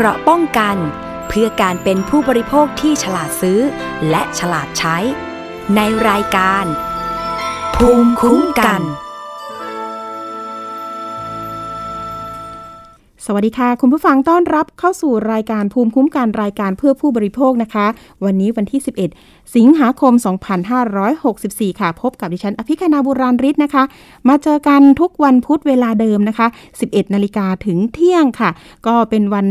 เกราะป้องกัน เพื่อการเป็นผู้บริโภคที่ฉลาดซื้อ และฉลาดใช้ ในรายการ ภูมิคุ้มกัน สวัสดีค่ะ คุณผู้ฟังต้อนรับเข้าสู่รายการภูมิคุ้มกันรายการเพื่อผู้บริโภคนะคะ วันนี้วันที่ 11 สิงหาคม 2564 ค่ะ พบกับดิฉัน อภิคณาบุราริศนะคะ มาเจอกันทุกวันพุธเวลาเดิมนะคะ 11 นาฬิกาถึงเที่ยงค่ะ ก็เป็นวัน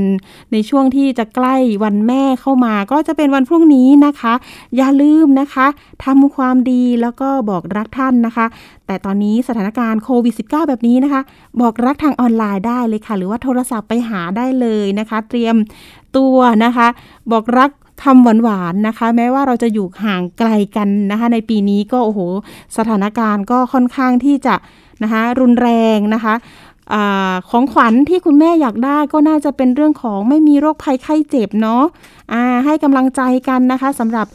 ในช่วงที่จะใกล้วันแม่เข้ามา ก็จะเป็นวันพรุ่งนี้นะคะ อย่าลืมนะคะทำความดีแล้วก็บอกรักท่านนะคะ แต่ตอนนี้สถานการณ์โควิด -19 แบบนี้นะคะ บอกรักทางออนไลน์ได้เลยค่ะ หรือว่าโทรศัพท์ไปหาได้เลยนะคะ เตรียมตัวนะคะ บอกรัก คำหวานๆนะคะ แม้ว่าเราจะอยู่ห่างไกลกันนะคะ ในปีนี้ก็โอ้โหสถานการณ์ก็ค่อนข้างที่จะนะคะรุนแรงนะคะอของขวัญที่คุณแม่อยากได้ก็น่าจะเป็นเรื่องของไม่มีโรคภัยไข้เจ็บเนาะะให้กำลังใจกันนะคะสำหรับ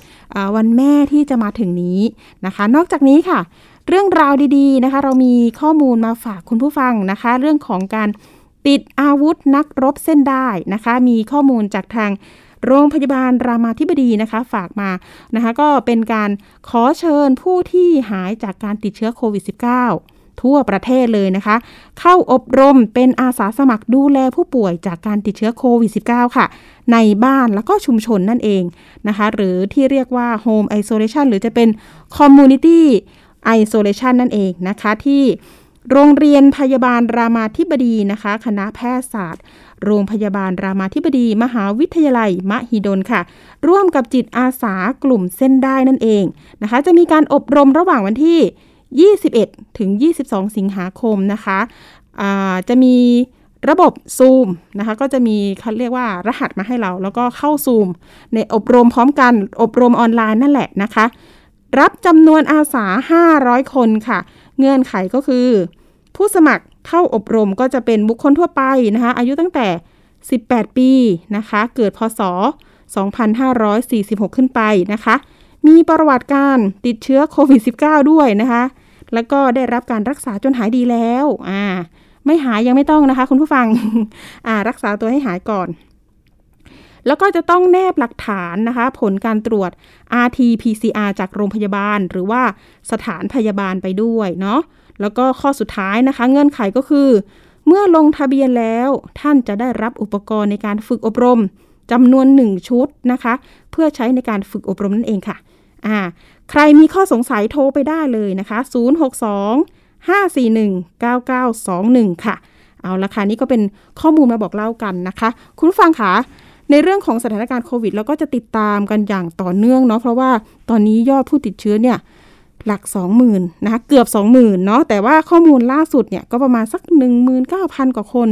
วันแม่ที่จะมาถึงนี้นะคะ นอกจากนี้ค่ะ เรื่องราวดีๆนะคะ เรามีข้อมูลมาฝากคุณผู้ฟังนะคะ เรื่องของการติดอาวุธนักรบเส้นได้นะคะ มีข้อมูลจากทาง โรงพยาบาลรามาธิบดีนะคะ ฝากมานะคะ ก็เป็นการขอเชิญผู้ที่หายจากการติดเชื้อโควิด -19 ทั่วประเทศเลยนะคะ เข้าอบรมเป็นอาสาสมัครดูแลผู้ป่วยจากการติดเชื้อโควิด -19 ค่ะ ในบ้านแล้วก็ชุมชนนั่นเองนะคะ หรือที่เรียกว่า Home Isolation หรือจะเป็น Community Isolation นั่นเองนะคะที่ โรงเรียนพยาบาลรามาธิบดีนะคะ คณะแพทยศาสตร์ โรงพยาบาลรามาธิบดี มหาวิทยาลัย มหิดลค่ะ ร่วมกับจิตอาสากลุ่มเส้นได้นั่นเองนะคะ จะมีการอบรมระหว่างวันที่ 21 ถึง 22 สิงหาคมนะคะะจะมีระบบซูมนะคะก็จะมีเขาเรียกว่ารหัสมาให้เรา แล้วก็เข้าซูมในอบรมพร้อมกันอบรมออนไลน์นั่นแหละนะคะ รับจำนวนอาสา 500 คนค่ะ เงื่อนไขก็คือ ผู้สมัครเข้าอบรมก็จะเป็นบุคคลทั่วไปนะคะอายุตั้งแต่ 18 ปีนะคะเกิดพศ 2546 ขึ้นไปนะคะ มีประวัติการติดเชื้อโควิด -19 ด้วยนะคะ แล้วก็ได้รับการรักษาจนหายดีแล้วอ่าไม่หายยังไม่ต้องนะคะ คุณผู้ฟังอ่ารักษาตัวให้หายก่อน แล้วก็จะต้องแนบหลักฐานนะคะ ผลการตรวจ RT-PCR จากโรงพยาบาล หรือว่าสถานพยาบาลไปด้วยเนาะ แล้วก็ข้อสุดท้ายนะคะ เงื่อนไขก็คือ เมื่อลงทะเบียนแล้วท่านจะได้รับอุปกรณ์ในการฝึกอบรมจำนวนหนึ่งชุดนะคะ เพื่อใช้ในการฝึกอบรมนั่นเองค่ะอ่าใครมีข้อสงสัยโทรไปได้เลยนะคะ 062 541 9921 ค่ะ เอาละค่ะนี่ก็เป็นข้อมูลมาบอกเล่ากันนะคะ คุณผู้ฟังคะในเรื่องของสถานการณ์โควิดเราก็จะติดตามกันอย่างต่อเนื่องเนาะเพราะว่าตอนนี้ยอดผู้ติดเชื้อเนี่ย หลัก 20,000นะคะเกือบ 20,000เนาะแต่ว่าข้อมูลล่าสุดเนี่ยก็ประมาณสัก 19,000 กว่าคน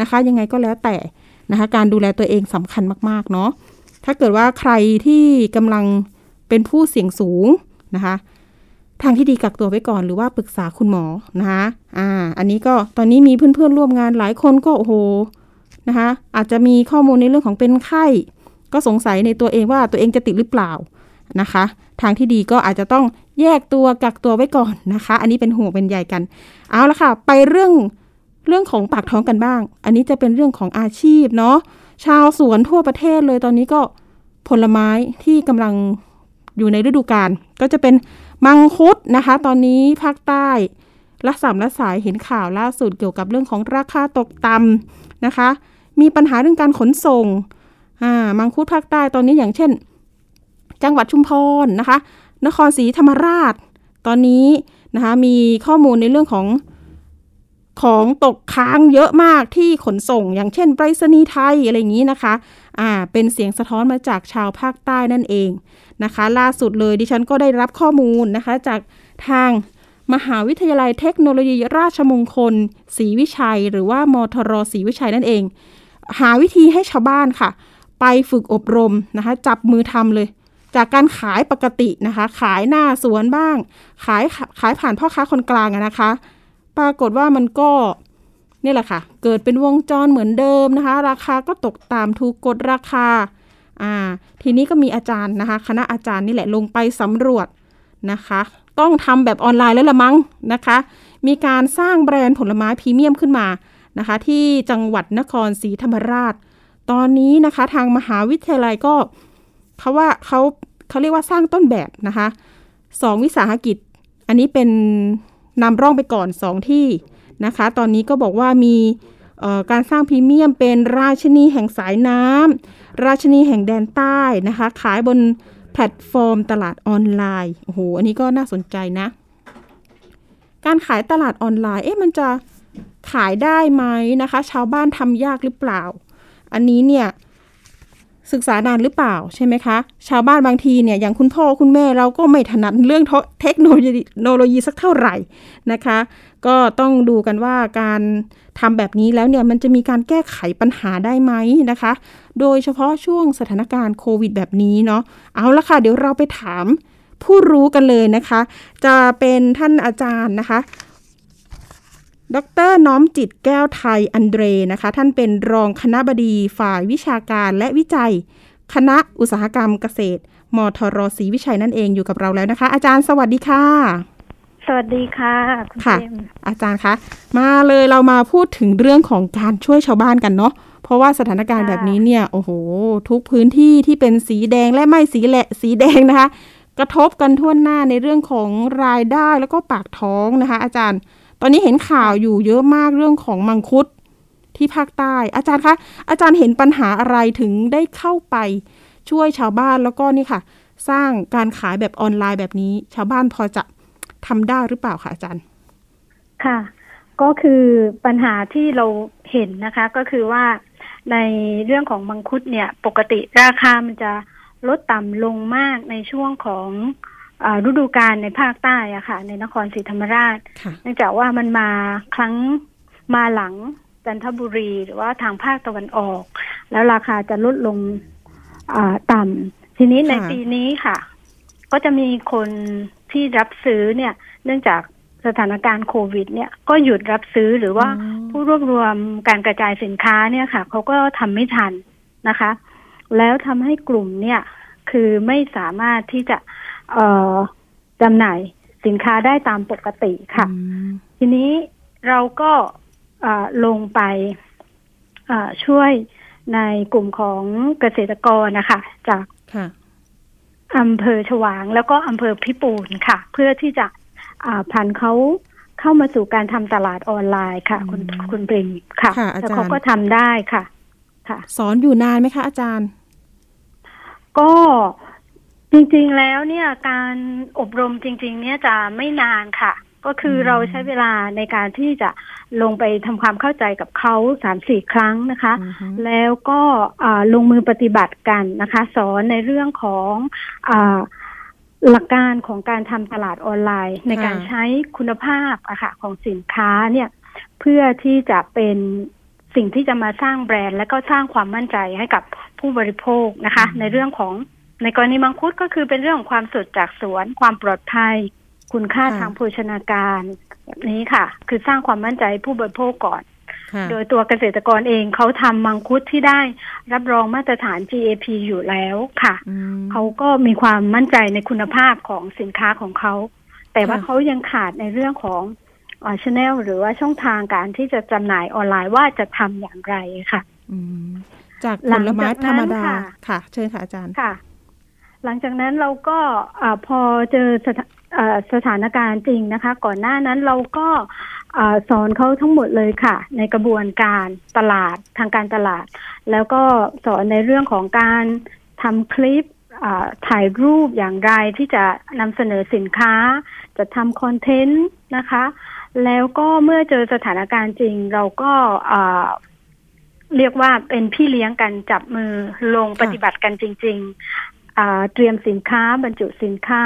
นะคะ ยังไงก็แล้วแต่นะคะการดูแลตัวเองสำคัญมากๆเนาะถ้าเกิดว่าใครที่กำลังเป็นผู้เสี่ยงสูงนะคะทางที่ดีกักตัวไว้ก่อนหรือว่าปรึกษาคุณหมอนะคะอ่า อันนี้ก็ตอนนี้มีเพื่อนๆร่วมงานหลายคนก็โอ้โหนะคะ อาจจะมีข้อมูลในเรื่องของเป็นไข้ ก็สงสัยในตัวเองว่าตัวเองจะติดหรือเปล่านะคะ ทางที่ดีก็อาจจะต้อง แยกตัวกักตัวไว้ก่อนนะคะ อันนี้เป็นห่วงเป็นใหญ่กัน เอาละค่ะ ไปเรื่องเรื่องของปากท้องกันบ้าง อันนี้จะเป็นเรื่องของอาชีพเนาะ ชาวสวนทั่วประเทศเลยตอนนี้ก็ผลไม้ที่กำลังอยู่ในฤดูกาลก็จะเป็นมังคุดนะคะ ตอนนี้ภาคใต้ละสามละสายเห็นข่าวล่าสุดเกี่ยวกับเรื่องของราคาตกต่ำนะคะ มีปัญหาเรื่องการขนส่งอ่ามังคุดภาคใต้ตอนนี้อย่างเช่น จังหวัดชุมพรนะคะ นครศรีธรรมราช ตอนนี้นะคะมีข้อมูลในเรื่องของของตกค้างเยอะมากที่ขนส่ง อย่างเช่นไปรษณีย์ไทยอะไรอย่างนี้นะคะอ่าเป็นเสียงสะท้อนมาจากชาวภาคใต้นั่นเองนะคะ ล่าสุดเลยดิฉันก็ได้รับข้อมูลนะคะจากทางมหาวิทยาลัยเทคโนโลยีราชมงคลศรีวิชัย หรือว่ามทรศรีวิชัยนั่นเอง หาวิธีให้ชาวบ้านค่ะ ไปฝึกอบรมนะคะจับมือทำเลย จากการขายปกตินะคะ ขายหน้าสวนบ้าง ขายขายผ่านพ่อค้าคนกลางนะคะ ปรากฏว่ามันก็นี่แหละค่ะ เกิดเป็นวงจรเหมือนเดิมนะคะ ราคาก็ตกตามถูกกดราคาอ่าทีนี้ก็มีอาจารย์นะคะ คณะอาจารย์นี่แหละลงไปสำรวจนะคะ ต้องทำแบบออนไลน์แล้วละมั้งนะคะ มีการสร้างแบรนด์ผลไม้พรีเมียมขึ้นมานะคะ ที่จังหวัดนครศรีธรรมราช ตอนนี้นะคะทางมหาวิทยาลัยก็ เขาว่าเขาเขาเรียกว่าสร้างต้นแบบนะคะสองวิสาหกิจ อันนี้เป็นนำร่องไปก่อนสองที่นะคะ ตอนนี้ก็บอกว่ามีการสร้างพรีเมียมเป็นราชนีแห่งสายน้ำราชนีแห่งแดนใต้นะคะ ขายบนแพลตฟอร์มตลาดออนไลน์โอ้โหอันนี้ก็น่าสนใจนะ การขายตลาดออนไลน์เอ๊ะมันจะขายได้ไหมนะคะ ชาวบ้านทำยากหรือเปล่า อันนี้เนี่ย ศึกษานานหรือเปล่าใช่ไหมคะ ชาวบ้านบางทีเนี่ยอย่างคุณพ่อคุณแม่เราก็ไม่ถนัดเรื่องเทคโนโลยีสักเท่าไหร่นะคะ ก็ต้องดูกันว่าการทำแบบนี้แล้วเนี่ยมันจะมีการแก้ไขปัญหาได้ไหมนะคะ โดยเฉพาะช่วงสถานการณ์โควิดแบบนี้เนาะเอาละค่ะ เดี๋ยวเราไปถามผู้รู้กันเลยนะคะ จะเป็นท่านอาจารย์นะคะ ดรน้อมจิตแก้วไทยอันเดรนะคะ ท่านเป็นรองคณะบดีฝ่ายวิชาการและวิจัย คณะอุตสาหกรรมเกษตรมทรศรีวิชัยนั่นเองอยู่กับเราแล้วนะคะ อาจารย์สวัสดีค่ะ สวัสดีค่ะค่ะ อาจารย์คะมาเลยเรามาพูดถึงเรื่องของการช่วยชาวบ้านกันเนาะเพราะว่าสถานการณ์แบบนี้เนี่ยโอ้โห ทุกพื้นที่ที่เป็นสีแดงและไม่สีแหละสีแดงนะคะ กระทบกันทั่วหน้าในเรื่องของรายได้แล้วก็ปากท้องนะคะ อาจารย์ต อนนี้เห็นข่าวอยู่เยอะมากเรื่องของมังคุดที่ภาคใต้ อาจารย์คะอาจารย์เห็นปัญหาอะไรถึงได้เข้าไปช่วยชาวบ้านแล้วก็นี่ค่ะ สร้างการขายแบบออนไลน์แบบนี้ ชาวบ้านพอจะทำได้หรือเปล่าคะอาจารย์ ค่ะ ก็คือปัญหาที่เราเห็นนะคะ ก็คือว่าในเรื่องของมังคุดเนี่ย ปกติราคามันจะลดต่ำลงมากในช่วงของ ฤดูกาลในภาคใต้อะค่ะ ในนครศรีธรรมราช เนื่องจากว่ามันมาครั้งมาหลังจันทบุรีหรือว่าทางภาคตะวันออก แล้วราคาจะลดลงต่ำทีนี้ในปีนี้ค่ะ ก็จะมีคนที่รับซื้อเนี่ย เนื่องจากสถานการณ์โควิด เนี่ยก็หยุดรับซื้อหรือว่าผู้รวบรวมการกระจายสินค้าเนี่ยค่ะเขาก็ทำไม่ทันนะคะ แล้วทำให้กลุ่มเนี่ยคือไม่สามารถที่จะ จำหน่ายสินค้าได้ตามปกติค่ะ ทีนี้เราก็ลงไปช่วยในกลุ่มของเกษตรกรนะคะ จากอำเภอฉวางแล้วก็อำเภอพิปูนค่ะ เพื่อที่จะพันเขาเข้ามาสู่การทำตลาดออนไลน์ค่ะ คุณคุณปริมค่ะแล้วเขาก็ทำได้ค่ะ ค่ะ สอนอยู่นานไหมคะอาจารย์ ก็ จริงๆแล้วเนี่ยการอบรมจริง ๆ เนี่ยจะไม่นานค่ะ ก็คือเราใช้เวลาในการที่จะลงไปทำความเข้าใจกับเขาสามสี่ครั้งนะคะ แล้วก็ลงมือปฏิบัติกันนะคะ สอนในเรื่องของอหลักการของการทำตลาดออนไลน์ ในการใช้คุณภาพอะค่ะของสินค้าเนี่ยเพื่อที่จะเป็นสิ่งที่จะมาสร้างแบรนด์ และก็สร้างความมั่นใจให้กับผู้บริโภคนะคะ ในเรื่องของ ในกรณีมังคุดก็คือเป็นเรื่องของความสดจากสวน ความปลอดภัย คุณค่าทางโภชนาการแบบนี้ค่ะ คือสร้างความมั่นใจผู้บริโภคก่อน โดยตัวเกษตรกรเองเขาทำมังคุดที่ได้รับรองมาตรฐาน GAP อยู่แล้วค่ะ เขาก็มีความมั่นใจในคุณภาพของสินค้าของเขา แต่ว่าเขายังขาดในเรื่องของชแนลหรือว่าช่องทางการที่จะจำหน่ายออนไลน์ว่าจะทำอย่างไรค่ะจากผลไม้ธรรมดาค่ะ เชิญค่ะอาจารย์ค่ะ หลังจากนั้นเราก็พอเจอสถสถานการณ์จริงนะคะ ก่อนหน้านั้นเราก็สอนเขาทั้งหมดเลยค่ะ ในกระบวนการตลาดทางการตลาด แล้วก็สอนในเรื่องของการทำคลิปถ่ายรูปอย่างไรที่จะนำเสนอสินค้า จะทำคอนเทนต์นะคะ แล้วก็เมื่อเจอสถานการณ์จริง เราก็เรียกว่าเป็นพี่เลี้ยงกันจับมือลงปฏิบัติกันจริง เตรียมสินค้าบรรจุสินค้า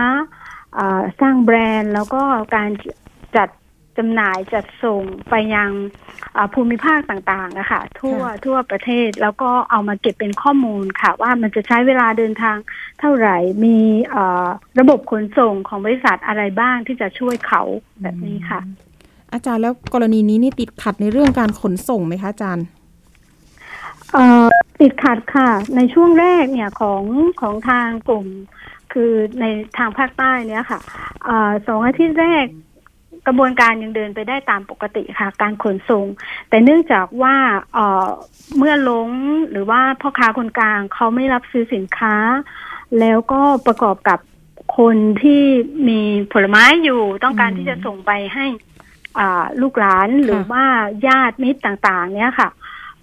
สร้างแบรนด์ แล้วก็การจัดจำหน่ายจัดส่งไปยังภูมิภาคต่างๆนะคะทั่วทั่วประเทศแล้วก็เอามาเก็บเป็นข้อมูลค่ะ ว่ามันจะใช้เวลาเดินทางเท่าไหร่มีระบบขนส่งของบริษัทอะไรบ้างที่จะช่วยเขาแบบนี้ค่ะ อาจารย์แล้วกรณีนี้นี่ติดขัดในเรื่องการขนส่งไหมคะอาจารย์ ติดขัดค่ะ ในช่วงแรกเนี่ยของของทางกลุ่ม คือในทางภาคใต้เนี่ยค่ะอสองอาทิตย์แรกกระบวนการยังเดินไปได้ตามปกติค่ะ การขนส่ง แต่เนื่องจากว่าเเมื่อลงหรือว่าพ่อค้าคนกลางเขาไม่รับซื้อสินค้า แล้วก็ประกอบกับคนที่มีผลไม้อยู่ต้องการที่จะส่งไปให้ลูกหลานหรือว่าญาติมิตรต่าง ๆ เนี้ยค่ะ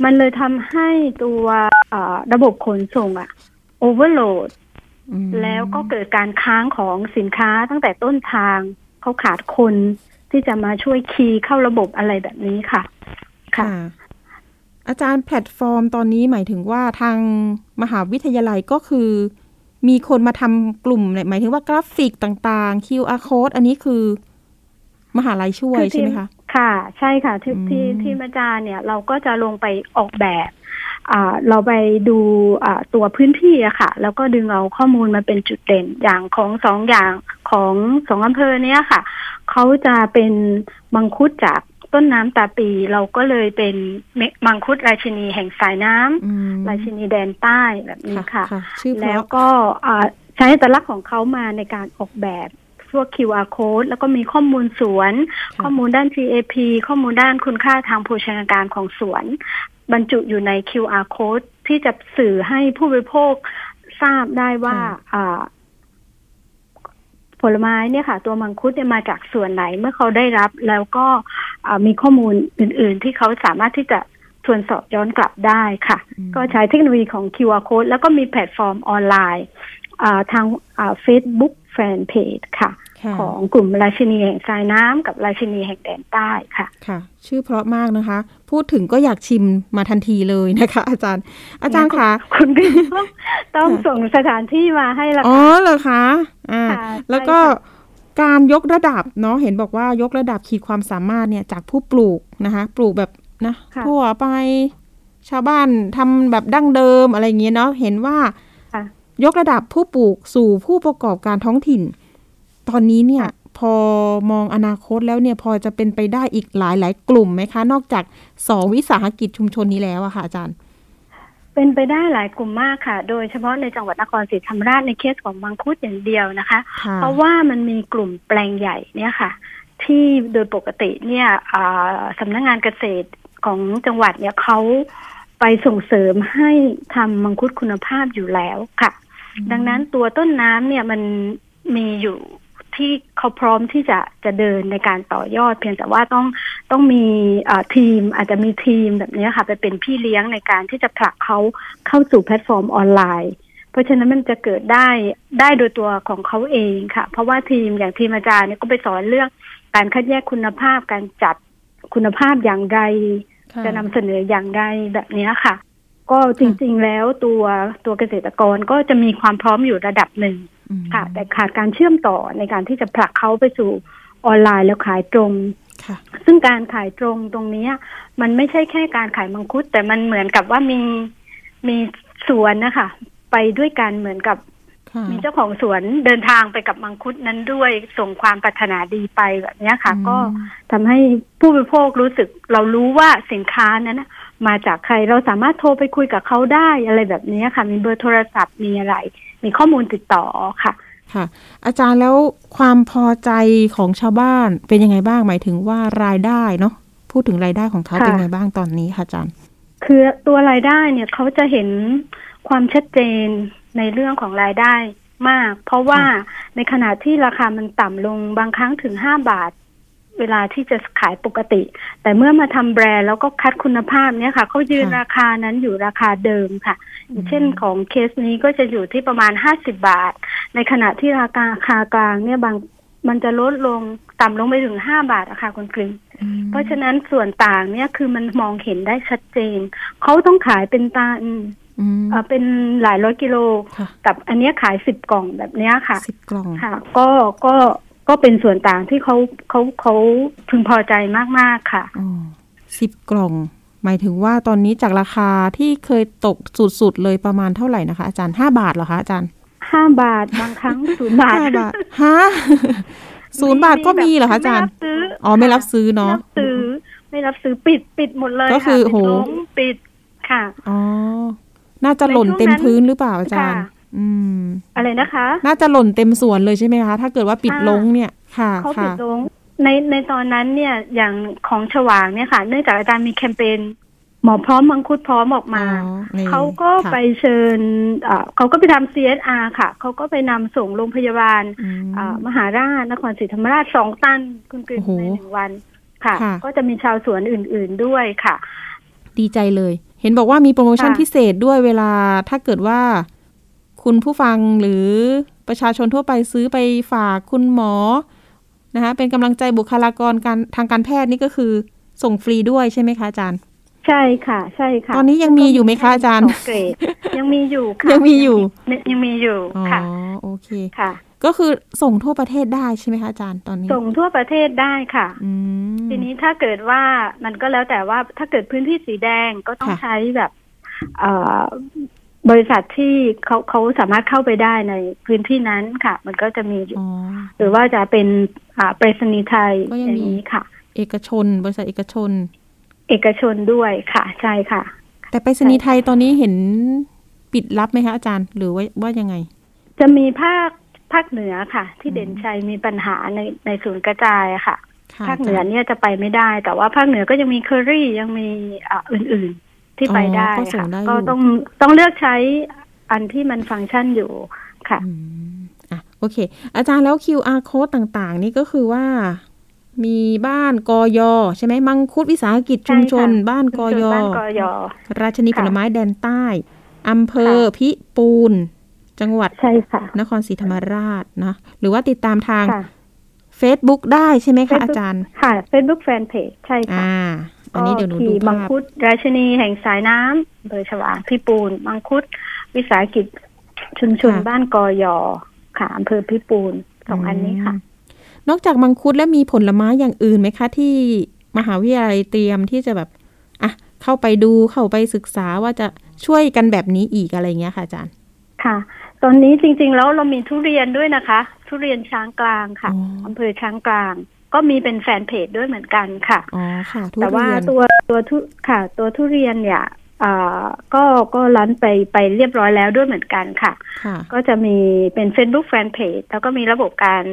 มันเลยทำให้ตัวอ่าระบบขนส่งอะ overload อืมแล้วก็เกิดการค้างของสินค้าตั้งแต่ต้นทางเขาขาดคนที่จะมาช่วย key เข้าระบบอะไรแบบนี้ค่ะ ค่ะ อาจารย์แพลตฟอร์มตอนนี้หมายถึงว่าทางมหาวิทยาลัยก็คือ มีคนมาทำกลุ่มเนี่ยหมายถึงว่ากราฟิกต่างๆ QR code อันนี้คือ มหาลัยช่วยคือใช่ไหมคะ ค่ะ ใช่ค่ะที่อืมที่ที่อาจารย์เนี่ยเราก็จะลงไปออกแบบอ่าเราไปดูอ่าตัวพื้นที่อะค่ะ แล้วก็ดึงเอาข้อมูลมาเป็นจุดเด่นอย่างของสองอย่างของสองอำเภอเนี้ยค่ะเขาจะเป็นมังคุดจากต้นน้ำตาปี เราก็เลยเป็นเมมังคุดราชินีแห่งสายน้ำอืมราชินีแดนใต้แบบนี้ค่ะค่ะชื่อเพแล้วราะก็อ่าใช้อัตลักษณ์ของเขามาในการออกแบบพ วก QR code แล้วก็มีข้อมูลสวนค่ะข้อมูลด้าน GAP ข้อมูลด้านคุณค่าทางโภชนาการของสวน บรรจุอยู่ใน QR code ที่จะสื่อให้ผู้บริโภคทราบได้ว่าอ่าผลไม้เนี่ยค่ะ ตัวมังคุดเนี่ยมาจากส่วนไหนเมื่อเขาได้รับ แล้วก็อ่ามีข้อมูลอื่น ๆ ที่เขาสามารถที่จะทวนสอบย้อนกลับได้ค่ะอืมก็ใช้เทคโนโลยีของ QR code แล้วก็มีแพลตฟอร์มออนไลน์อ่าทางอ่า Facebook Fanpage ค่ะค่ะ ของกลุ่มราชินีแห่งสายน้ำกับราชินีแห่งแดนใต้ค่ะ ค่ะ ชื่อเพราะมากนะคะ พูดถึงก็อยากชิมมาทันทีเลยนะคะ อาจารย์ อาจารย์คะคุณก็ต้องต้องส่งสถานที่มาให้ละอ๋อค่ะเหรอคะอ่าค่ะแล้วก็ใช่ค่การยกระดับเนาะเห็นบอกว่ายกระดับขีดความสามารถเนี่ยจากผู้ปลูกนะคะ ปลูกแบบนะค่ะทั่วไปชาวบ้านทำแบบดั้งเดิมอะไรอย่างเงี้ยเนาะเห็นว่าค่ะยกระดับผู้ปลูกสู่ผู้ประกอบการท้องถิ่น ตอนนี้เนี่ยพอมองอนาคตแล้วเนี่ยพอจะเป็นไปได้อีกหลายหลายๆกลุ่มไหมคะ นอกจากสองวิสาหกิจชุมชนนี้แล้วอะค่ะอาจารย์ เป็นไปได้หลายกลุ่มมากค่ะ โดยเฉพาะในจังหวัดนครศรีธรรมราชในเคสของมังคุดอย่างเดียวนะคะค่ะเพราะว่ามันมีกลุ่มแปลงใหญ่เนี่ยค่ะ ที่โดยปกติเนี่ยอ่าสำนักงานเกษตรของจังหวัดเนี่ยเขาไปส่งเสริมให้ทำมังคุดคุณภาพอยู่แล้วค่ะ ดังนั้นตัวต้นน้ำเนี่ยมันมีอยู่ ที่เขาพร้อมที่จะจะเดินในการต่อยอด เพียงแต่ว่าต้องต้องมีเอ่อทีมอาจจะมีทีมแบบนี้ค่ะ ไปเป็นพี่เลี้ยงในการที่จะผลักเขาเข้าสู่แพลตฟอร์มออนไลน์ เพราะฉะนั้นมันจะเกิดได้ได้โดยตัวของเขาเองค่ะ เพราะว่าทีมอย่างทีมอาจารย์เนี่ยก็ไปสอนเรื่องการคัดแยกคุณภาพการจัดคุณภาพอย่างไรค่จะนำเสนออย่างไรแบบเนี้ยค่ะ ก็จริงๆแล้วตัวตัวเกษตรกรก็จะมีความพร้อมอยู่ระดับหนึ่งอืม ค่ะ แต่ขาดการเชื่อมต่อในการที่จะผลักเขาไปสู่ออนไลน์แล้วขายตรงค่ะซึ่งการขายตรงตรงเนี้ยมันไม่ใช่แค่การขายมังคุด แต่มันเหมือนกับว่ามีมีสวนนะคะ ไปด้วยกันเหมือนกับค่ะมีเจ้าของสวนเดินทางไปกับมังคุดนั้นด้วยส่งความปรารถนาดีไปแบบเนี้ยค่ะอืมก็ทำให้ผู้บริโภครู้สึกเรารู้ว่าสินค้านั้นน่ะมาจากใครเราสามารถโทรไปคุยกับเขาได้อะไรแบบเนี้ยค่ะ มีเบอร์โทรศัพท์มีอะไร มีข้อมูลติดต่อค่ะ ค่ะ อาจารย์แล้วความพอใจของชาวบ้านเป็นยังไงบ้างหมายถึงว่ารายได้เนาะพูดถึงรายได้ของเขาค่ะเป็นยังไงบ้างตอนนี้ค่ะอาจารย์ คือตัวรายได้เนี่ยเขาจะเห็นความชัดเจนในเรื่องของรายได้มาก เพราะว่าในขณะที่ราคามันต่ำลงบางครั้งถึงห้าบาท เวลาที่จะขายปกติ แต่เมื่อมาทำแบรนด์แล้วก็คัดคุณภาพเนี่ยค่ะเขายืนค่ะราคานั้นอยู่ราคาเดิมค่ะอย่างเช่นของเคสนี้ก็จะอยู่ที่ประมาณห้าสิบาท ในขณะที่ราคาคากลางเนี่ยบางมันจะลดลงต่ำลงไปถึงห้าบาทอะค่ะคุณกริงอืมเพราะฉะนั้นส่วนต่างเนี่ยคือมันมองเห็นได้ชัดเจน เขาต้องขายเป็นตันอืมเอ่อเป็นหลายร้อยกิโลค่ะกับอันเนี้ยขายสิบกล่องแบบเนี้ยค่ะสิบกล่องค่ะ ก็ก็ ก็เป็นส่วนต่างที่เขาเขาเขาพึงพอใจมาก ๆ ค่ะอ๋อสิบกล่อง หมายถึงว่าตอนนี้จากราคาที่เคยตกสุด ๆ เลยประมาณเท่าไหร่นะคะ อาจารย์ห้าบาทเหรอคะอาจารย์ห้าบาทบางครั้งศูนย์บาทห้าบาทฮะศูนย์บาทก็มีเหรอคะอาจารย์ไม่บซื้ออ๋อไม่รับซื้อเนาะไม่รับซื้อ ไม่รับซื้อปิดปิดหมดเลยก็คือค่ะปิดโหลงปิดค่ะอ๋อน่าจะหล่นเต็มพื้นหรือเปล่าอาจารย์ค่ะ อืมอะไรนะคะ น่าจะหล่นเต็มสวนเลยใช่ไหมคะ ถ้าเกิดว่าปิดค่ะลงเนี่ยค่ะเขาปิค่ะดลงในในตอนนั้นเนี่ยอย่างของฉวางเนี่ยค่ะ เนื่องจากอาจารย์มีแคมเปญหมอพร้อมมังคุดพร้อมออกมาอ๋อนี่เขาก็ค่ะไปเชิญเอ่อเขาก็ไปทำ CSR ค่ะ เขาก็ไปนำส่งโรงพยาบาลอืมเอ่อมหาราชนครศรีธรรมราชสองตันคุณกฤษโอ้โหในหนึ่งวันค่ะค่ะ ก็จะมีชาวสวนอื่น ๆด้วยค่ะ ดีใจเลย เห็นบอกว่ามีโปรโมชั่นค่ะพิเศษด้วยเวลาถ้าเกิดว่า คุณผู้ฟังหรือประชาชนทั่วไปซื้อไปฝากคุณหมอนะคะเป็นกำลังใจบุคลากรการทางการแพทย์นี่ก็คือส่งฟรีด้วยใช่ไหมคะอาจารย์ ใช่ค่ะ ใช่ค่ะ ตอนนี้ยังมีอยู่ไหมคะอาจารย์สงเกรดยังมีอยู่ค่ะยังมีอยู่ยังมีอยู่อ๋อค่ะโอเคค่ะ ก็คือส่งทั่วประเทศได้ใช่ไหมคะอาจารย์ตอนนี้ ส่งทั่วประเทศได้ค่ะอืมทีนี้ถ้าเกิดว่ามันก็แล้วแต่ว่าถ้าเกิดพื้นที่สีแดงก็ต้องค่ะใช้แบบเอ่อ บริษัทที่เขาเขาสามารถเข้าไปได้ในพื้นที่นั้นค่ะ มันก็จะมีอยู่อ๋อหรือว่าจะเป็นอ่าไปรษณีย์ไทยก็ยังอย่างมีนี้ค่ะ เอกชน บริษัทเอกชน เอกชนด้วยค่ะ ใช่ค่ะ แต่ไปรษณีย์ไทยตอนนี้เห็นปิดรับไหมคะอาจารย์ หรือว่าว่ายังไง จะมีภาคภาคเหนือค่ะ ที่เด่นชัยมีปัญหาในในศูนย์กระจายอะค่ะค่ะ ภาคเหนือจรย์เนี่ยจะไปไม่ได้ แต่ว่าภาคเหนือก็ยังมีเคอรี่ยังมีอ่าอื่นๆ ที่ไปได้อ๋อก็ส่ค่ะงได้อยู่ก็ต้องต้องเลือกใช้อันที่มันฟังก์ชันอยู่ค่ะอืมอะโอเค อาจารย์แล้ว QR code ต่างๆ นี่ก็คือว่ามีบ้านกอยใช่ไหมมังคุดวิสาหกิจชุมชนใช่ค่ะบ้านกอยชุมชนบ้านกอยราชนีผค่ะลไม้แดนใต้อำเภอค่ะพิปูน จังหวัดใช่ค่ะ นครศรีธรรมราชนะหรือว่าติดตามทางค่ะ Facebook ได้ใช่ไหมคะ Facebook อาจารย์ ค่ะ Facebook Fanpage ใช่ค่ะ อ่าอันนี้เดี๋ยวหนูดูขี่มังภาพคุดราชินีแห่งสายน้ำโดยฉวางพิปูนมังคุด วิสาหกิจชุมชนค่ะบ้านกอยค่ะอำเภอพิปูนสองอันนี้ค่ะมนอกจากมังคุดแล้วมีผลไม้อย่างอื่นไหมคะ ที่มหาวิทยาลัยเตรียมที่จะแบบอะเข้าไปดูเข้าไปศึกษาว่าจะช่วยกันแบบนี้อีกอะไรเงี้ยค่ะอาจารย์ ค่ะ ตอนนี้จริง ๆ แล้วเรามีทุเรียนด้วยนะคะ ทุเรียนช้างกลางค่ะอ๋ออำเภอช้างกลาง ก็มีเป็นแฟนเพจด้วยเหมือนกันค่ะอ๋อค่ะทุแต่ว่าเรียนตัวตัวทุค่ะ ตัวทุเรียนเนี่ยอ่าก็ก็รันไปไปเรียบร้อยแล้วด้วยเหมือนกันค่ะค่ะ ก็จะมีเป็น Facebook Fanpage แล้วก็มีระบบการ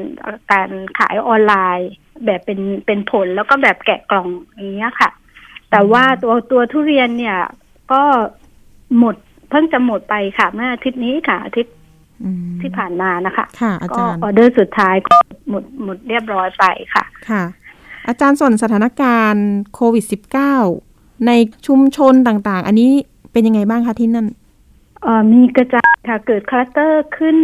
การขายออนไลน์แบบเป็นเป็นผลแล้วก็แบบแกะกล่องอย่างเงี้ยค่ะ แต่ว่าตัวตัวทุเรียนเนี่ย ก็หมดเพิ่งจะหมดไปค่ะ เมื่ออาทิตย์นี้ค่ะอาทิตย์อืมที่ผ่านมานะคะค่ะอาก็จารย์ออเดอร์สุดท้ายก็ หมดหมดเรียบร้อยไปค่ะ ค่ะ อาจารย์ส่วนสถานการณ์โควิด -19 ในชุมชนต่างๆ อันนี้เป็นยังไงบ้างคะที่นั่นเอ่อมีกระจายค่ะ เกิดคลัสเตอร์ขึ้น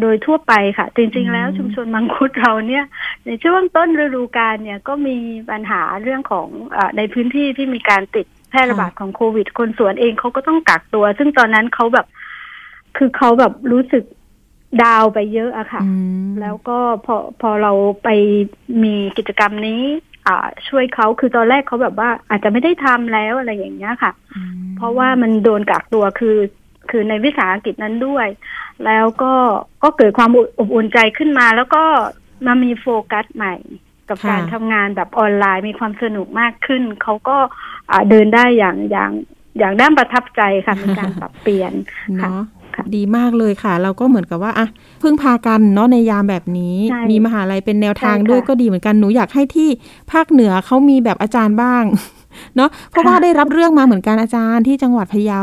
โดยทั่วไปค่ะ จริง ๆ แล้วอืมชุมชนมังคุดเราเนี่ย ในช่วงต้นฤดูกาลเนี่ยก็มีปัญหาเรื่องของเออในพื้นที่ที่มีการติดแพร่ระบาดของโควิด คนสวนเองเขาก็ต้องกักตัว ซึ่งตอนนั้นเขาแบบ คือเขาแบบรู้สึก ดาวน์ไปเยอะอะค่ะอืมแล้วก็พอพอเราไปมีกิจกรรมนี้ อ่า ช่วยเขาคือตอนแรกเขาแบบว่า อาจจะไม่ได้ทำแล้วอะไรอย่างเงี้ยค่ะอืมเพราะว่ามันโดนกักตัวคือ คือในวิสาหกิจนั้นด้วย แล้วก็ก็เกิดความอบอุ่นใจขึ้นมา แล้วก็มามีโฟกัสใหม่กับค่ะการทำงานแบบออนไลน์มีความสนุกมากขึ้น เขาก็อ่าเดินได้อย่างอย่างอย่างด้านประทับใจค่ะมีการปรับเปลี่ยนค่ะเนาะ ค่ะดีมากเลยค่ะ เราก็เหมือนกับว่าอะพึ่งพากันเนาะในยามแบบนี้ใช่มีมหาลัยเป็นแนวทางใช่ค่ะด้วยก็ดีเหมือนกันหนูอยากให้ที่ภาคเหนือเขามีแบบอาจารย์บ้างเนาะเพราะว่าได้รับเรื่องมาเหมือนกันอาจารย์ที่จังหวัดพะเยา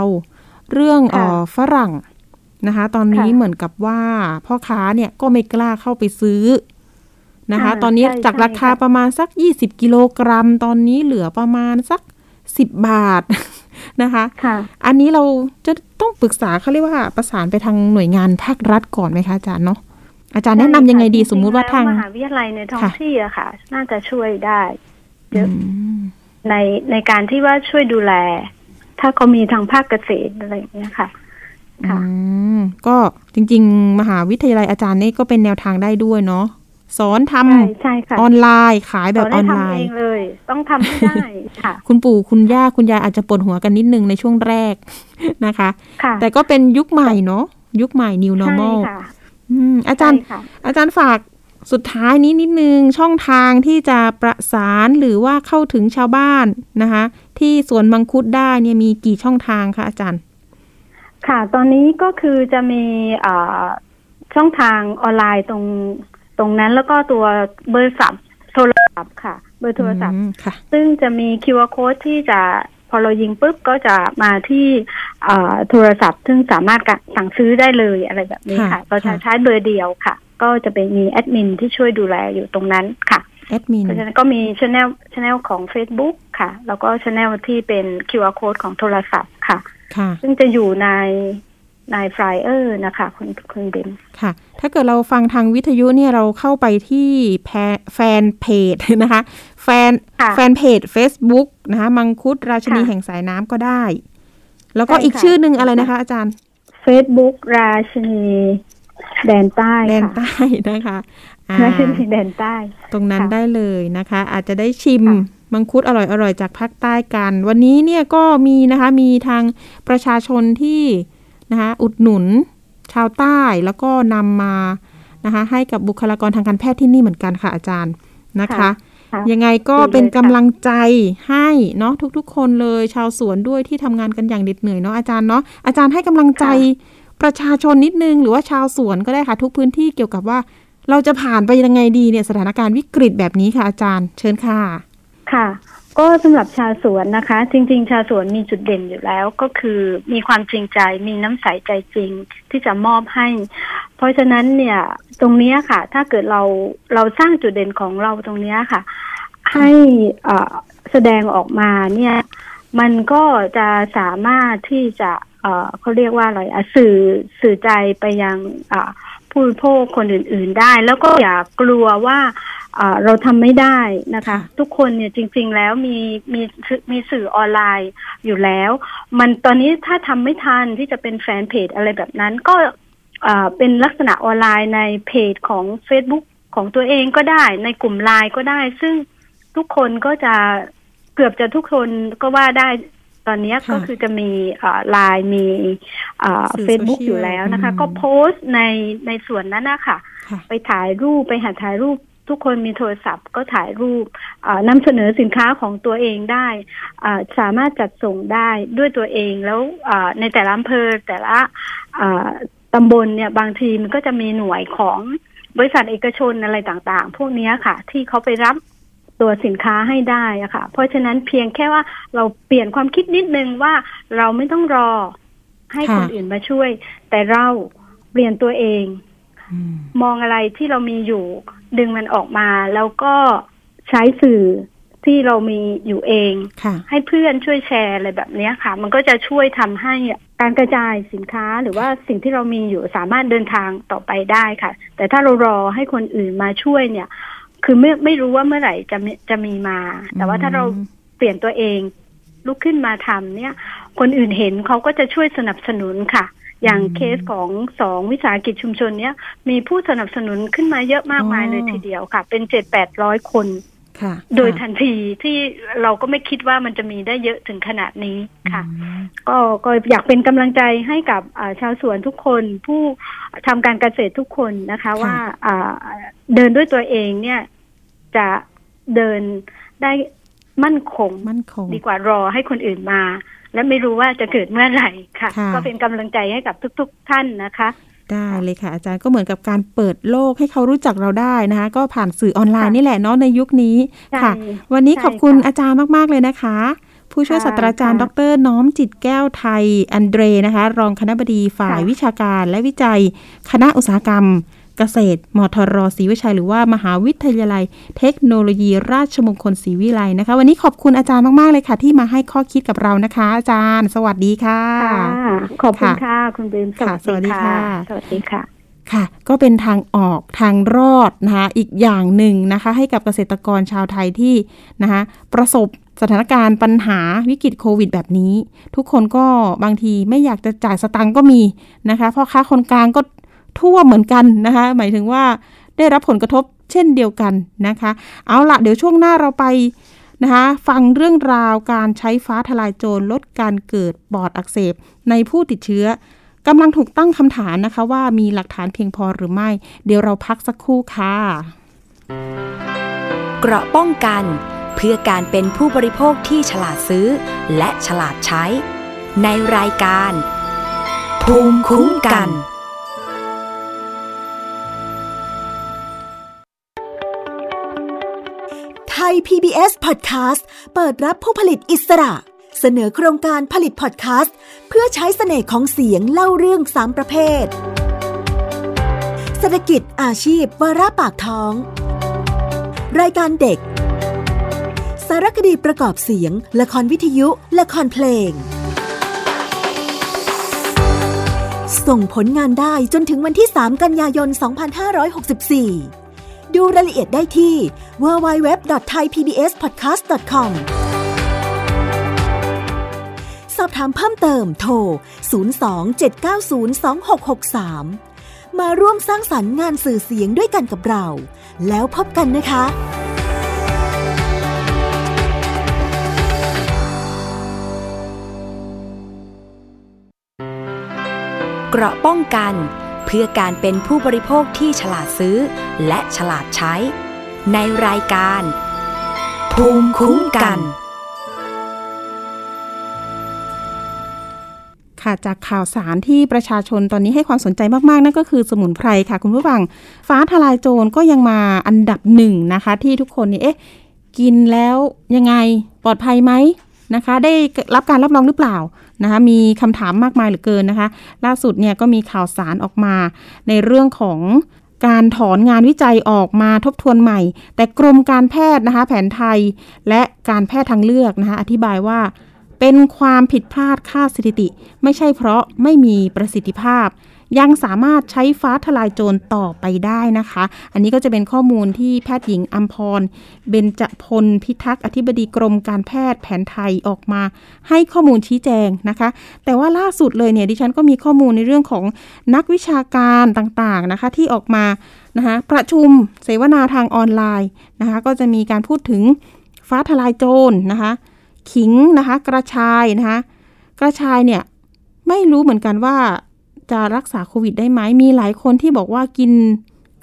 เรื่องเอค่ะอฝรั่งนะคะ ตอนนี้ค่ะเหมือนกับว่าพ่อค้าเนี่ยก็ไม่กล้าเข้าไปซื้อนะคะอ่าตอนนี้ใช่จากใช่ราคาค่ะประมาณสัก20กิโลกรัม ตอนนี้เหลือประมาณสัก10บาท นะคะค่ะอันนี้เราจะต้องปรึกษาเขาเรียกว่าประสานไปทางหน่วยงานภาครัฐก่อนไหมคะอาจารย์เนาะอาจารย์แนะนำยังไงดีใช่ค่ะสมมุติว่าทางจริๆแล้มหาวิทยาลัยในท้องค่ะที่อะค่ะ น่าจะช่วยได้เยอะอืมในในการที่ว่าช่วยดูแล ถ้าเขามีทางภาคเกษตรอะไรอย่างเงี้ยค่ะค่ะอืมก็จริง ๆ มหาวิทยาลัยอาจารย์นี่ก็เป็นแนวทางได้ด้วยเนาะ สอนทำใช่ใช่ค่ะออนไลน์ขายแบบเราอได้อนไลทำเอน์งเลย ต้องทำให้ได้ค่ะ คุณปู่คุณย่าคุณยายอาจจะปวดหัวกันนิดนึงในช่วงแรกนะคะค่ะแต่ก็เป็นยุคใหม่เนาะยุคใหม่ new ใช่ normal ค่ะอืมอาจารย์ใช่ค่ะอาจารย์ฝากสุดท้ายนี้นิดนึงช่องทางที่จะประสานหรือว่าเข้าถึงชาวบ้านนะคะ ที่สวนมังคุดได้เนี่ยมีกี่ช่องทางคะอาจารย์ ค่ะ ตอนนี้ก็คือจะมีอ่าช่องทางออนไลน์ตรง ตรงนั้น แล้วก็ตัวเบอร์สับโทรศัพท์ค่ะ เบอร์โทรศัพท์อืมค่ะซึ่งจะมี QR code ที่จะพอเรายิงปุ๊บก็จะมาที่เอ่อโทรศัพท์ ซึ่งสามารถกะสั่งซื้อได้เลยอะไรแบบนี้ค่ะค่ะเราจะค่ะใช้เบอร์เดียวค่ะ ก็จะเป็นมีแอดมินที่ช่วยดูแลอยู่ตรงนั้นค่ะแอดมินเพราะฉะนั้นก็มี channel ของ Facebook ค่ะ แล้วก็ช anel ที่เป็น QR code ของโทรศัพท์ค่ะค่ะซึ่งจะอยู่ใน ในฟลายเออร์นะคะคุณคุณเบนค่ะ ถ้าเกิดเราฟังทางวิทยุเนี่ยเราเข้าไปที่แพแฟนเพจนะคะ แฟนค่ะแฟนเพจ Facebook นะคะ มังคุดราชินีค่ะแห่งสายน้ำก็ได้ แล้วก็ใช่อีกค่ะชื่อหนึ่งอะไรนะคะ อาจารย์ Facebook ราชินีแดนใต้แดนค่ะใต้นะคะอ่าราชินีแดนใต้ ตรงนั้นค่ะได้เลยนะคะ อาจจะได้ชิมค่ะมังคุดอร่อยๆจากภาคใต้กัน วันนี้เนี่ยก็มีนะคะมีทางประชาชนที่ นะคะอุดหนุนชาวใต้แล้วก็นำมานะคะให้กับบุคลากรทางการแพทย์ที่นี่เหมือนกันค่ะอาจารย์นะคะค่ะค่ะยังไงก็ดีเลยเป็นค่ะกำลังใจให้เนาะทุกๆ คนเลยชาวสวนด้วยที่ทำงานกันอย่างเหน็ดเหนื่อยเนาะอาจารย์เนาะอาจารย์ให้กำลังใจประชาชนนิดนึง หรือว่าชาวสวนก็ได้ค่ะ ทุกพื้นที่เกี่ยวกับว่า เราจะผ่านไปยังไงดีเนี่ยสถานการณ์วิกฤตแบบนี้ค่ะอาจารย์ เชิญค่ะ ค่ะ ก็สำหรับชาวสวนนะคะ จริง ๆ ชาวสวนมีจุดเด่นอยู่แล้วก็คือมีความจริงใจมีน้ำใสใจจริงที่จะมอบให้ เพราะฉะนั้นเนี่ยตรงนี้ค่ะ ถ้าเกิดเราเราสร้างจุดเด่นของเราตรงนี้ค่ะ ให้อ่อแสดงออกมาเนี่ยมันก็จะสามารถที่จะเอ่อเขาเรียกว่าอะไรสื่อสื่อใจไปยังอ่าผู้บริโภคคนอื่น ๆ ได้ แล้วก็อย่ากลัวว่า เราทำไม่ได้นะคะค่ะทุกคนเนี่ยจริง ๆ แล้วมีมีมีสื่อออนไลน์อยู่แล้ว มันตอนนี้ถ้าทำไม่ทันที่จะเป็นแฟนเพจอะไรแบบนั้น ก็อ่าเป็นลักษณะออนไลน์ในเพจของ Facebook ของตัวเองก็ได้ ในกลุ่มไลน์ก็ได้ ซึ่งทุกคนก็จะเกือบจะทุกคนก็ว่าได้ตอนนี้ค่ะก็คือจะมีไลน์มีสื่อเฟซบุ๊กโซเชียลอยู่แล้วนะคะอืมก็โพสต์ในในส่วนนั้นนะคะค่ะไปถ่ายรูปไปหาถ่ายรูป ทุกคนมีโทรศัพท์ก็ถ่ายรูปอ่านำเสนอสินค้าของตัวเองได้อ่าสามารถจัดส่งได้ด้วยตัวเองแล้วอ่าในแต่ละอำเภอแต่ละอ่าตำบลเนี่ยบางทีมันก็จะมีหน่วยของบริษัทเอกชนอะไรต่างๆ พวกเนี้ยค่ะ ที่เขาไปรับตัวสินค้าให้ได้อะค่ะ เพราะฉะนั้นเพียงแค่ว่าเราเปลี่ยนความคิดนิดนึงว่าเราไม่ต้องรอให้ค่ะคนอื่นมาช่วย แต่เราเปลี่ยนตัวเองอืมมองอะไรที่เรามีอยู่ ดึงมันออกมา แล้วก็ใช้สื่อที่เรามีอยู่เองค่ะให้เพื่อนช่วยแชร์อะไรแบบเนี้ยค่ะ มันก็จะช่วยทำให้การกระจายสินค้าหรือว่าสิ่งที่เรามีอยู่สามารถเดินทางต่อไปได้ค่ะ แต่ถ้าเรารอให้คนอื่นมาช่วยเนี่ย คือไม่ไม่รู้ว่าเมื่อไหร่จะมีจะมีมา แต่ว่าถ้าเราเปลี่ยนตัวเองลุกขึ้นมาทำเนี่ย คนอื่นเห็นเขาก็จะช่วยสนับสนุนค่ะ อย่างอืมเคสของสองวิสาหกิจชุมชนเนี้ยมีผู้สนับสนุนขึ้นมาเยอะมากมายอ๋อเลยทีเดียวค่ะ เป็นเจ็ดแปดร้อยคนค่ะโดยค่ะทันทีที่เราก็ไม่คิดว่ามันจะมีได้เยอะถึงขนาดนี้ค่ะอืมก็ก็อยากเป็นกำลังใจให้กับอ่าชาวสวนทุกคนผู้ทำการเกษตรทุกคนนะคะว่าอ่าเดินด้วยตัวเองเนี่ย จะเดินได้มั่นคงมั่นคง ดีกว่ารอให้คนอื่นมา และไม่รู้ว่าจะเกิดเมื่อไหร่ค่ะค่ะก็เป็นกำลังใจให้กับทุก ๆ ท่านนะคะได้เลยค่ะ อาจารย์ก็เหมือนกับการเปิดโลกให้เขารู้จักเราได้นะคะ ก็ผ่านสื่อออนไลน์ค่ะนี่แหละเนาะในยุคนี้ใช่ค่ะ วันนี้ใช่ขอบคุณค่ะอาจารย์มาก ๆ เลยนะคะ ผู้ช่วยค่ะศาสตราจารย์ดค่ะรน้อมจิตแก้วไทย อันเดรนะคะ รองคณบดีฝ่ายค่ะวิชาการและวิจัย คณะอุตสาหกรรม เกษตรมทรศรีวิชัยหรือว่ามหาวิทยาลัย เทคโนโลยี ราชมงคลศรีวิไลนะคะ วันนี้ขอบคุณอาจารย์มากๆเลยค่ะ ที่มาให้ข้อคิดกับเรานะคะ อาจารย์ สวัสดีค่ะค่ะขอบคุณค่ะค่ะคุณเบนค่ะสวัสดีค่ะ สวัสดีค่ะค่ะก็เป็นทางออกทางรอดนะคะอีกอย่างหนึ่งนะคะ ให้กับเกษตรกรชาวไทยที่นะคะประสบสถานการณ์ปัญหาวิกฤตโควิดแบบนี้ ทุกคนก็บางทีไม่อยากจะจ่ายสตังค์ก็มีนะคะพ่อค้าคนกลางก็ ทั่วเหมือนกันนะคะ หมายถึงว่าได้รับผลกระทบเช่นเดียวกันนะคะ เอาละเดี๋ยวช่วงหน้าเราไปนะคะฟังเรื่องราวการใช้ฟ้าทลายโจรลดการเกิดปอดอักเสบในผู้ติดเชื้อกำลังถูกตั้งคำถามนะคะว่ามีหลักฐานเพียงพอหรือไม่ เดี๋ยวเราพักสักครู่ค่ะ เกราะป้องกันเพื่อการเป็นผู้บริโภคที่ฉลาดซื้อ และฉลาดใช้ ในรายการ ภูมิคุ้มกันท ย PBS Podcast เปิดรับผู้ผลิตอิสระ เสนอโครงการผลิตพอดแคสต์เพื่อใช้เสน่ห์ของเสียงเล่าเรื่องสามประเภท เศรษฐกิจอาชีพวาระปากท้อง รายการเด็ก สารคดีประกอบเสียง ละครวิทยุ ละครเพลง ส่งผลงานได้จนถึงวันที่ 3 กันยายน 2564 ดูรายละเอียดได้ที่ www.thaipbspodcast.com สอบถามเพิ่มเติมโทร 027902663 มาร่วมสร้างสรรค์งานสื่อเสียงด้วยกันกับเรา แล้วพบกันนะคะเกราะป้องกัน พื่อการเป็นผู้บริโภคที่ฉลาดซื้อ และฉลาดใช้ ในรายการ ภูมิคุ้มกัน ค่ะจากข่าวสารที่ประชาชนตอนนี้ให้ความสนใจมากๆ นั่นก็คือสมุนไพรค่ะ คุณผู้ฟัง ฟ้าทลายโจรก็ยังมาอันดับหนึ่งนะคะ ที่ทุกคนนี่เอ๊ะกินแล้วยังไงปลอดภัยไหมนะคะ ได้รับการรับรองหรือเปล่า นะคะมีคำถามมากมายเหลือเกินนะคะ ล่าสุดเนี่ยก็มีข่าวสารออกมาในเรื่องของการถอนงานวิจัยออกมาทบทวนใหม่ แต่กรมการแพทย์นะคะ แผนไทยและการแพทย์ทางเลือกนะคะ อธิบายว่าเป็นความผิดพลาดค่าสถิติ ไม่ใช่เพราะไม่มีประสิทธิภาพ ยังสามารถใช้ฟ้าทลายโจรต่อไปได้นะคะ อันนี้ก็จะเป็นข้อมูลที่แพทย์หญิงอัมพร เบญจพลพิทักษ์อธิบดีกรมการแพทย์แผนไทยออกมา ให้ข้อมูลชี้แจงนะคะ แต่ว่าล่าสุดเลยเนี่ยดิฉันก็มีข้อมูลในเรื่องของนักวิชาการต่างๆนะคะที่ออกมานะคะประชุมเสวนาทางออนไลน์นะคะก็จะมีการพูดถึงฟ้าทลายโจรนะคะขิงนะคะกระชายนะคะกระชายเนี่ยไม่รู้เหมือนกันว่า จะรักษาโควิดได้ไหมมีหลายคนที่บอกว่ากิน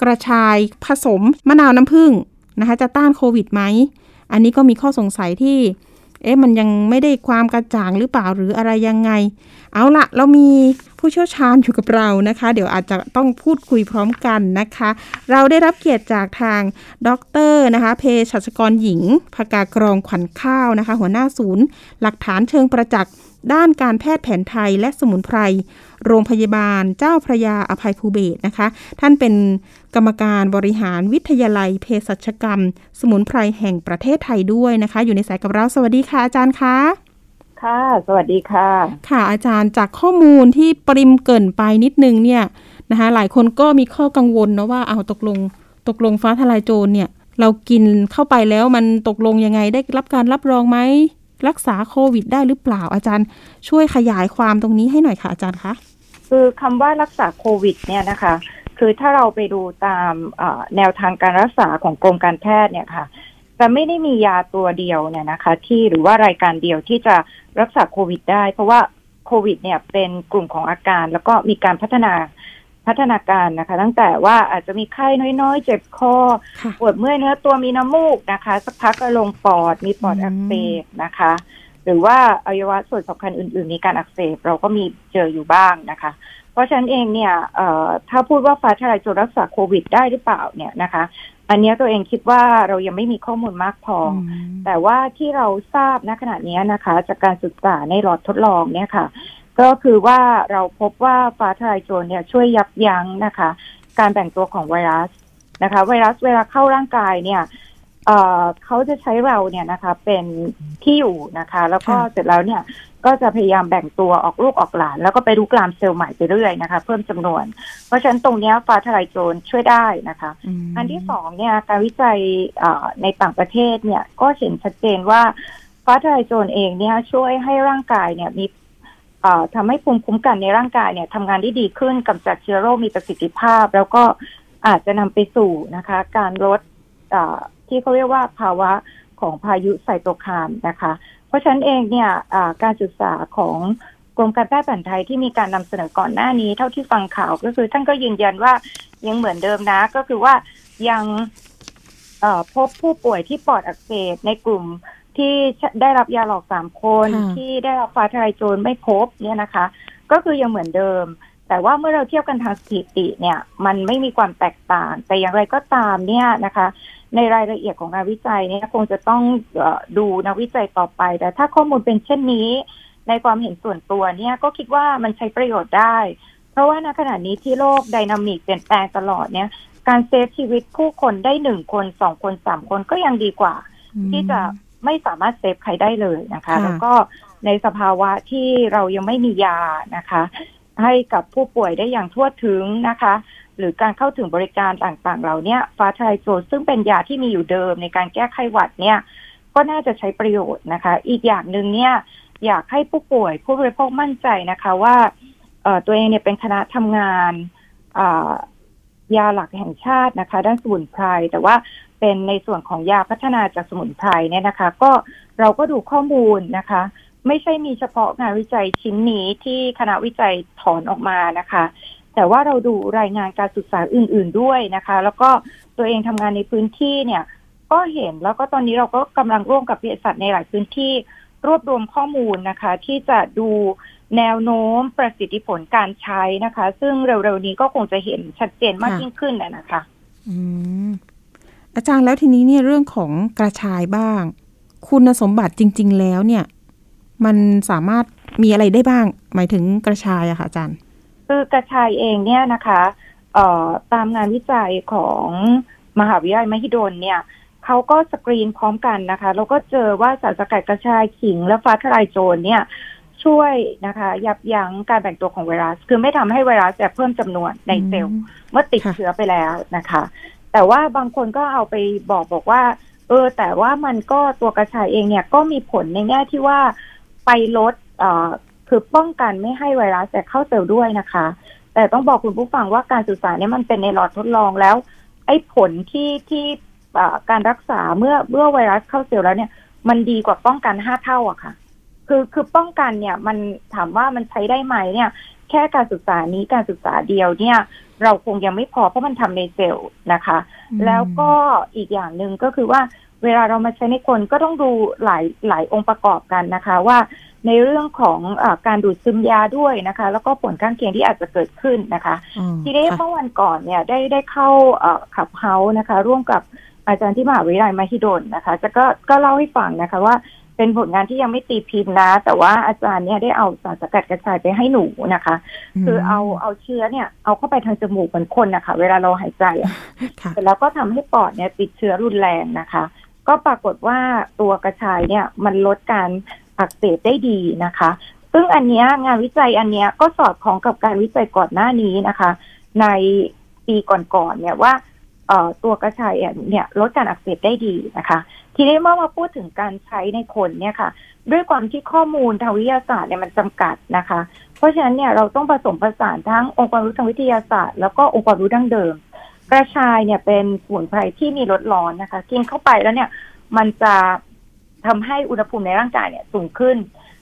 กระชายผสมมะนาวน้ำผึ้งนะคะจะต้านโควิดไหม อันนี้ก็มีข้อสงสัยที่เอ๊ะมันยังไม่ได้ความกระจ่างหรือเปล่าหรืออะไรยังไง เอาละเรามีผู้เชี่ยวชาญอยู่กับเรานะคะ เดี๋ยวอาจจะต้องพูดคุยพร้อมกันนะคะ เราได้รับเกียรติจากทางดรนะคะเภสัชกรหญิงภากากรองขวัญข้าวนะคะ หัวหน้าศูนย์ หลักฐานเชิงประจักษ์ ด้านการแพทย์แผนไทยและสมุนไพร โรงพยาบาลเจ้าพระยาอภัยภูเบศรนะคะ ท่านเป็นกรรมการบริหารวิทยาลัยเภสัชกรรม สมุนไพรแห่งประเทศไทยด้วยนะคะ อยู่ในสายกับเราสวัสดีค่ะอาจารย์คะค่ะ สวัสดีค่ะ ค่ะอาจารย์จากข้อมูลที่ปริมเกรินไปนิดนึงเนี่ยนะคะหลายคนก็มีข้อกังวลนะว่าเอาตกลงตกลงฟ้าทลายโจรเนี่ย เรากินเข้าไปแล้วมันตกลงยังไงได้รับการรับรองไหม รักษาโควิด ได้หรือเปล่าอาจารย์ ช่วยขยายความตรงนี้ให้หน่อยค่ะอาจารย์คะคือคำว่ารักษาโควิด เนี่ยนะคะ คือถ้าเราไปดูตามแนวทางการรักษาของกรมการแพทย์เนี่ยค่ะจะไม่ได้มียาตัวเดียวเนี่ยนะคะ ที่หรือว่ารายการเดียวที่จะรักษาโควิด ได้ เพราะว่าโควิด เนี่ยเป็นกลุ่มของอาการ แล้วก็มีการพัฒนา พัฒนาการนะคะ ตั้งแต่ว่าอาจจะมีไข้น้อยๆ เจ็บคอค่ะปวดเมื่อยเนื้อตัวมีน้ำมูกนะคะ สักพักก็ลงปอดมีปอดอืมอักเสบนะคะ หรือว่าอวัยวะส่วนสำคัญอื่นๆ มีการอักเสบเราก็มีเจออยู่บ้างนะคะ เพราะฉะนั้นเองเนี่ยเอ่อถ้าพูดว่าฟ้าทลายโจรรักษาโควิดได้หรือเปล่าเนี่ยนะคะอันเนี้ยตัวเองคิดว่าเรายังไม่มีข้อมูลมากพออมแต่ว่าที่เราทราบณขณะนี้นะคะ จากการศึกษาในหลอดทดลองเนี่ยค่ะ ก็คือว่าเราพบว่าฟ้าทลายโจรเนี่ยช่วยยับยั้งนะคะ การแบ่งตัวของไวรัสนะคะ ไวรัสเวลาเข้าร่างกายเนี่ยเอ่อเขาจะใช้เราเนี่ยนะคะเป็นที่อยู่นะคะ แล้วก็ค่ะเสร็จแล้วเนี่ยก็จะพยายามแบ่งตัวออกลูกออกหลาน แล้วก็ไปรุกรามเซลล์ใหม่ไปเรื่อยนะคะ เพิ่มจำนวน เพราะฉะนั้นตรงเนี้ยฟ้าทลายโจรช่วยได้นะคะมอันที่สองเนี่ยการวิจัยเอ่อในต่างประเทศเนี่ยก็เห็นชัดเจนว่าฟ้าทลายโจรเองเนี่ยช่วยให้ร่างกายเนี่ยมีเอ่อ ทำให้ภูมิคุ้มกันในร่างกายเนี่ยทำงานได้ดีขึ้นกำจัดเชื้อโรคมีประสิทธิภาพ แล้วก็อาจจะนำไปสู่นะคะ การลดที่เขาเรียกว่าภาวะของพายุไซโตคามนะคะ เพราะฉะนั้นเองเนี่ยการศึกษาของกรมการแพทย์แผนไทยที่มีการนำเสนอก่อนหน้านี้เท่าที่ฟังข่าวก็คือท่านก็ยืนยันว่ายังเหมือนเดิมนะ ก็คือว่ายังพบผู้ป่วยที่ปอดอักเสบในกลุ่ม ที่ได้รับยาหลอกสามคนค่ะที่ได้รับฟ้าทลายโจรไม่พบเนี่ยนะคะ ก็คือยังเหมือนเดิม แต่ว่าเมื่อเราเทียบกันทางสถิติเนี่ย มันไม่มีความแตกต่าง แต่อย่างไรก็ตามเนี่ยนะคะ ในรายละเอียดของงานวิจัยเนี่ยคงจะต้องเออดูนักวิจัยต่อไป แต่ถ้าข้อมูลเป็นเช่นนี้ ในความเห็นส่วนตัวเนี่ยก็คิดว่ามันใช้ประโยชน์ได้ เพราะว่าณขณะนี้ที่โลกไดนามิกเปลี่ยนแปลงตลอดเนี่ยการเซฟชีวิตผู้คนได้หนึ่งคนสองคนสามคนก็ยังดีกว่า ที่จะ ไม่สามารถเซฟใครได้เลยนะคะค่ะแล้วก็ในสภาวะที่เรายังไม่มียานะคะ ให้กับผู้ป่วยได้อย่างทั่วถึงนะคะ หรือการเข้าถึงบริการต่างๆ เหล่าเนี้ยฟาทรายโซนซึ่งเป็นยาที่มีอยู่เดิมในการแก้ไขหวัดเนี่ย ก็น่าจะใช้ประโยชน์นะคะ อีกอย่างหนึ่งเนี่ย อยากให้ผู้ป่วยผู้บริโภคมั่นใจนะคะว่าเอ่อตัวเองเนี่ยเป็นคณะทำงานอ่ายาหลักแห่งชาตินะคะ ด้านสมุนไพรแต่ว่า เป็นในส่วนของยาพัฒนาจากสมุนไพรเนี่ยนะคะ ก็เราก็ดูข้อมูลนะคะ ไม่ใช่มีเฉพาะงานวิจัยชิ้นนี้ที่คณะวิจัยถอนออกมานะคะ แต่ว่าเราดูรายงานการศึกษาอื่น ๆด้วยนะคะ แล้วก็ตัวเองทำงานในพื้นที่เนี่ย ก็เห็นแล้วก็ตอนนี้เราก็กำลังร่วมกับวิทยาศาสตร์ในหลายพื้นที่รวบรวมข้อมูลนะคะ ที่จะดูแนวโน้มประสิทธิผลการใช้นะคะ ซึ่งเร็วๆนี้ก็คงจะเห็นชัดเจนมากยิ่งขึ้นนะคะ อืม อาจารย์แล้วทีนี้เนี่ยเรื่องของกระชายบ้าง คุณสมบัติจริง ๆ แล้วเนี่ย มันสามารถมีอะไรได้บ้าง หมายถึงกระชายอะค่ะอาจารย์ คือกระชายเองเนี่ยนะคะเอ่อตามงานวิจัยของมหาวิทยาลัยมหิดลเนี่ยเขาก็สกรีนพร้อมกันนะคะแล้วก็เจอว่าสารสกัดกระชายขิง และฟ้าทลายโจรเนี่ยช่วยนะคะ ยับยั้งการแบ่งตัวของไวรัส คือไม่ทำให้ไวรัสจะเพิ่มจำนวนในเซลล์เมื่อติดค่ะเชื้อไปแล้วนะคะ แต่ว่าบางคนก็เอาไปบอกบอกว่า เออ แต่ว่ามันก็ตัวกระชายเองเนี่ยก็มีผลในแง่ที่ว่าไปลดเอ่อคือป้องกันไม่ให้ไวรัสแต่เข้าเซลล์ด้วยนะคะ แต่ต้องบอกคุณผู้ฟังว่าการสื่อสารเนี่ยมันเป็นในหลอดทดลองแล้ว ไอ้ผลที่ที่การรักษาเมื่อเมื่อไวรัสเข้าเซลล์แล้วเนี่ย มันดีกว่าป้องกันห้าเท่าอะค่ะ คือคือป้องกันเนี่ยมันถามว่ามันใช้ได้ไหมเนี่ย แค่การศึกษานี้การศึกษาเดียวเนี่ย เราคงยังไม่พอเพราะมันทำในเซลล์นะคะ แล้วก็อีกอย่างหนึ่งก็คือว่าเวลาเรามาใช้ในคนก็ต้องดูหลายหลายองค์ประกอบกันนะคะ ว่าในเรื่องของอาการดูดซึมยาด้วยนะคะ แล้วก็ผลข้างเคียงที่อาจจะเกิดขึ้นนะคะอ๋อทีนี้ค่ะเมื่อวันก่อนเนี่ยได้ได้เข้าขับเฮาส์นะคะ ร่วมกับอาจารย์ที่มหาวิทยาลัยมหิดลนะคะ จะก็ก็เล่าให้ฟังนะคะว่า เป็นผลงานที่ยังไม่ตีพิมพ์นะ แต่ว่าอาจารย์เนี่ยได้เอาสารสกัดกระชายไปให้หนูนะคะ คือเอาเอาเชื้อเนี่ย เอาเข้าไปทางจมูกเหมือนคนนะคะเวลาเราหายใจอะค่ะเสร็จแล้วก็ทำให้ปอดเนี่ยติดเชื้อรุนแรงนะคะ ก็ปรากฏว่าตัวกระชายเนี่ยมันลดการอักเสบได้ดีนะคะ ซึ่งอันเนี้ยงานวิจัยอันเนี้ยก็สอดคล้องกับการวิจัยก่อนหน้านี้นะคะ ในปีก่อนๆเนี่ยว่าเอ่อ ตัวกระชายเนี่ยลดการอักเสบได้ดีนะคะ ทีนี้เมื่อมาพูดถึงการใช้ในคนเนี่ยค่ะ ด้วยความที่ข้อมูลทางวิทยาศาสตร์เนี่ยมันจำกัดนะคะ เพราะฉะนั้นเนี่ยเราต้องผสมผสานทั้งองค์ความรู้ทางวิทยาศาสตร์ แล้วก็องค์ความรู้ดั้งเดิม กระชายเนี่ยเป็นสมุนไพรที่มีรสร้อนนะคะ กินเข้าไปแล้วเนี่ยมันจะทำให้อุณหภูมิในร่างกายเนี่ยสูงขึ้น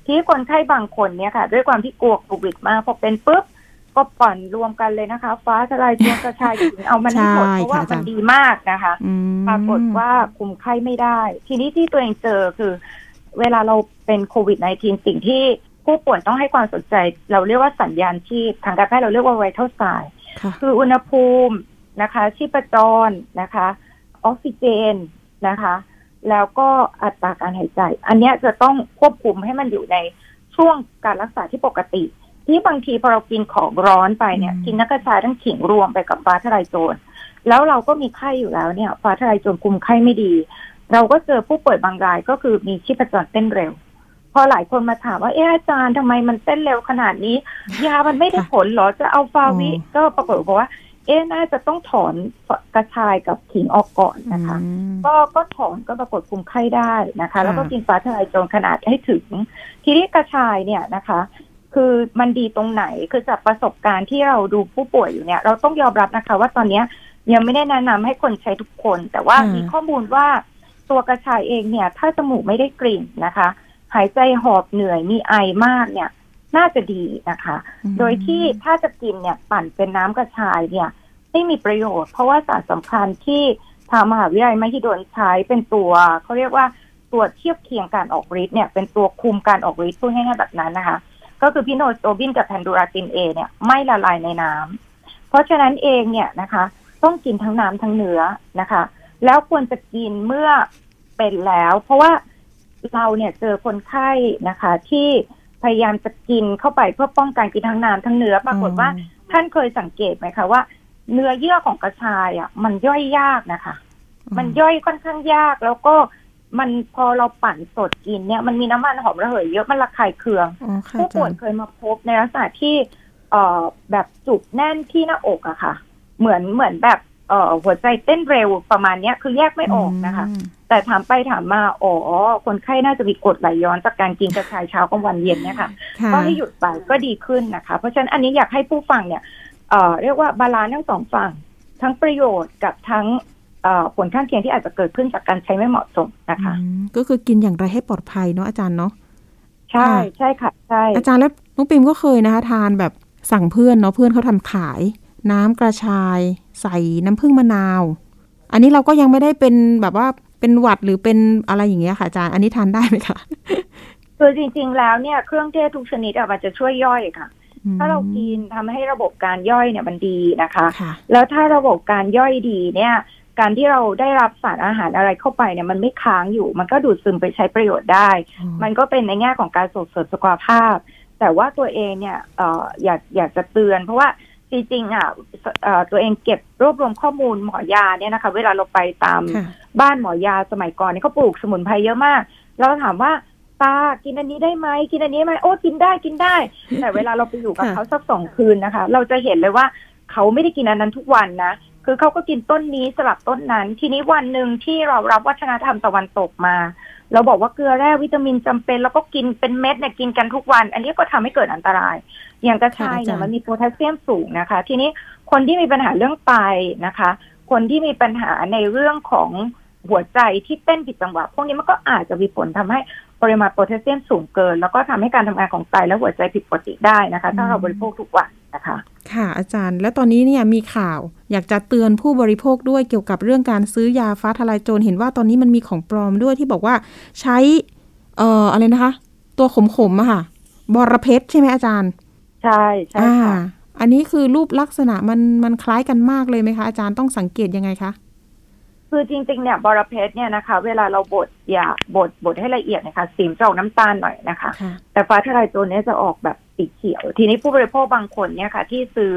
ที่คนไข้บางคนเนี่ยค่ะ ด้วยความที่กลัวโควิดมากพอเป็นปุ๊บ ก็ปั่นรวมกันเลยนะคะ ฟ้าทลายโจรกระชายขิงเอามันให้หมดใช่เพราะว่าค่ะอาจารย์มันดีมากนะคะอืมปรากฏว่าคุมไข้ไม่ได้ ทีนี้ที่ตัวเองเจอคือ เวลาเราเป็นโควิด -19 สิ่งที่ผู้ป่วยต้องให้ความสนใจ เราเรียกว่าสัญญาณชีพทางการแพทย์เราเรียกว่า vital signs ค่ะคืออุณหภูมินะคะ ชีพจรนะคะ ออกซิเจนนะคะ แล้วก็อัตราการหายใจ อันเนี้ยจะต้องควบคุมให้มันอยู่ในช่วงการรักษาที่ปกติ ที่บางทีพอเรากินของร้อนไปเนี่ยอืมกินน้ำกระชายทั้งขิงรวมไปกับฟ้าทะลายโจรแล้วเราก็มีไข้อยู่แล้วเนี่ย ฟ้าทะลายโจรคุมไข้ไม่ดี เราก็เจอผู้ป่วยบางรายก็คือมีชีพจรเต้นเร็ว พอหลายคนมาถามว่าเอออาจารย์ทำไมมันเต้นเร็วขนาดนี้ ยามันไม่ได้ผลเหรอจะเอาฟาวิอ๋อก็ปรากฏว่าเอ๊ะน่าจะต้องถอนกระชายกับขิงออกก่อนนะคะอืมก็ก็ถอนก็ปรากฏคุมไข้ได้นะคะค่ะแล้วก็กินฟ้าทลายโจรขนาดให้ถึง ทีนี้กระชายเนี่ยนะคะ คือมันดีตรงไหนคือจากประสบการณ์ที่เราดูผู้ป่วยอยู่เนี่ย เราต้องยอมรับนะคะ ว่าตอนเนี้ยยังไม่ได้แนะนำให้คนใช้ทุกคน แต่ว่าค่ะมีข้อมูลว่าตัวกระชายเองเนี่ย ถ้าจมูกไม่ได้กลิ่นนะคะ หายใจหอบเหนื่อยมีไอมากเนี่ย น่าจะดีนะคะ โดยที่ถ้าจะกินเนี่ยปั่นเป็นน้ำกระชายเนี่ย ไม่มีประโยชน์ เพราะว่าสารสำคัญที่ทางมหาวิทยาลัยมหิดลใช้เป็นตัวเขาเรียกว่าตัวเทียบเคียงการออกฤทธิ์เนี่ยเป็นตัวคุมการออกฤทธิ์พูดง่ายๆแบบนั้นนะคะ ก็คือพิโนโซบินกับแพนดูราตินเอเนี่ยไม่ละลายในน้ำเพราะฉะนั้นเองเนี่ยนะคะ ต้องกินทั้งน้ำทั้งเนื้อนะคะ แล้วควรจะกินเมื่อเป็นแล้ว เพราะว่าเราเนี่ยเจอคนไข้นะคะ ที่พยายามจะกินเข้าไปเพื่อป้องกันกินทั้งน้ำทั้งเนื้อปรากฏว่าท่านเคยสังเกตไหมคะว่าเนื้อเยื่อของกระชายอะมันย่อยยากนะคะ มันย่อยค่อนข้างยากแล้วก็ มันพอเราปั่นสดกินเนี่ยมันมีน้ำมันหอมระเหยเยอะมันระคายเคืองอ๋อค่ะผู้อาป่จาวยรย์เคยมาพบในลักษณะที่เอ่อแบบจุกแน่นที่หน้าอกอะค่ะ เหมือนเหมือนแบบเอ่อหัวใจเต้นเร็วประมาณเนี้ยคือแยกไม่ออกนะคะอืมแต่ถามไปถามมาอ๋อคนไข้น่าจะมีกรดไหลย้อนจากการกินกระชายเช้ากลางวันเย็นเนี่ยค่ะค่ะก็ให้หยุดไปก็ดีขึ้นนะคะ เพราะฉะนั้นอันนี้อยากให้ผู้ฟังเนี่ยเอ่อเรียกว่า balance ทั้งสองฝั่งทั้งประโยชน์กับทั้งเอ่อ ผลข้างเคียงที่อาจจะเกิดขึ้นจากการใช้ไม่เหมาะสมนะคะอืมก็คือกินอย่างไรให้ปลอดภัยเนาะอาจารย์เนาะใช่ค่ะใช่ค่ะใช่อาจารย์แล้วน้องปิมก็เคยนะคะ ทานแบบสั่งเพื่อนเนาะเพื่อนเขาทำขาย น้ำกระชาย ใส่น้ำผึ้งมะนาว อันนี้เราก็ยังไม่ได้เป็นแบบว่าเป็นหวัดหรือเป็นอะไรอย่างเงี้ยค่ะอาจารย์อันนี้ทานได้ไหมคะคือจริงๆแล้วเนี่ยเครื่องเทศทุกชนิดอะมันจะช่วยย่อยค่ะ ถ้าเรากินทำให้ระบบการย่อยเนี่ยมันดีนะคะค่ะแล้วถ้าระบบการย่อยดีเนี่ย การที่เราได้รับสารอาหารอะไรเข้าไปเนี่ยมันไม่ค้างอยู่ มันก็ดูดซึมไปใช้ประโยชน์ได้ มันก็เป็นในแง่ของการส่งเสริมสุขภาพ แต่ว่าตัวเองเนี่ยเอ่ออยากอยากจะเตือน เพราะว่าจริงๆอะเอ่อตัวเองเก็บรวบรวมข้อมูลหมอยาเนี่ยนะคะเวลาเราไปตามค่ะบ้านหมอยาสมัยก่อนนี่เขาปลูกสมุนไพรเยอะมาก เราถามว่าตากินอันนี้ได้ไหมกินอันนี้ไหมโอ้กินได้กินได้ แต่เวลาเราไปอยู่กับค่ะเขาสักสองคืนนะคะ เราจะเห็นเลยว่าเขาไม่ได้กินอันนั้นทุกวันนะ คือเขาก็กินต้นนี้สลับต้นนั้น ทีนี้วันหนึ่งที่เรารับวัฒนธรรมตะวันตกมา เราบอกว่าเกลือแร่วิตามินจำเป็น แล้วก็กินเป็นเม็ดเนี่ยกินกันทุกวัน อันนี้ก็ทำให้เกิดอันตราย อย่างกระชายเนี่ยค่ะอาจารย์มันมีโพแทสเซียมสูงนะคะ ทีนี้คนที่มีปัญหาเรื่องไตนะคะ คนที่มีปัญหาในเรื่องของหัวใจที่เต้นผิดจังหวะพวกนี้มันก็อาจจะมีผลทำให้ปริมาณโพแทสเซียมสูงเกิน แล้วก็ทำให้การทำงานของไตและหัวใจผิดปกติได้นะคะ ถ้าเราบริโภคทุกวัน นะคะค่ะอาจารย์ แล้วตอนนี้เนี่ยมีข่าวอยากจะเตือนผู้บริโภคด้วยเกี่ยวกับเรื่องการซื้อยาฟ้าทลายโจรเห็นว่าตอนนี้มันมีของปลอมด้วยที่บอกว่าใช้เอ่ออะไรนะคะ ตัวขมๆอะค่ะ บอระเพ็ดใช่ไหมอาจารย์ ใช่ใช่อ่าค่ะอันนี้คือรูปลักษณะมันมันคล้ายกันมากเลยไหมคะอาจารย์ต้องสังเกตยังไงคะ คือจริงๆเนี่ยบอระเพ็ดเนี่ยนะคะ เวลาเราบดยาบดบดให้ละเอียดนะคะสีมนจะออกน้ำตาลหน่อยนะคะค่ะแต่ฟ้าทลายโจรเนี่ยจะออกแบบสีเขียว ทีนี้ผู้บริโภคบางคนเนี่ยค่ะ ที่ซื้อ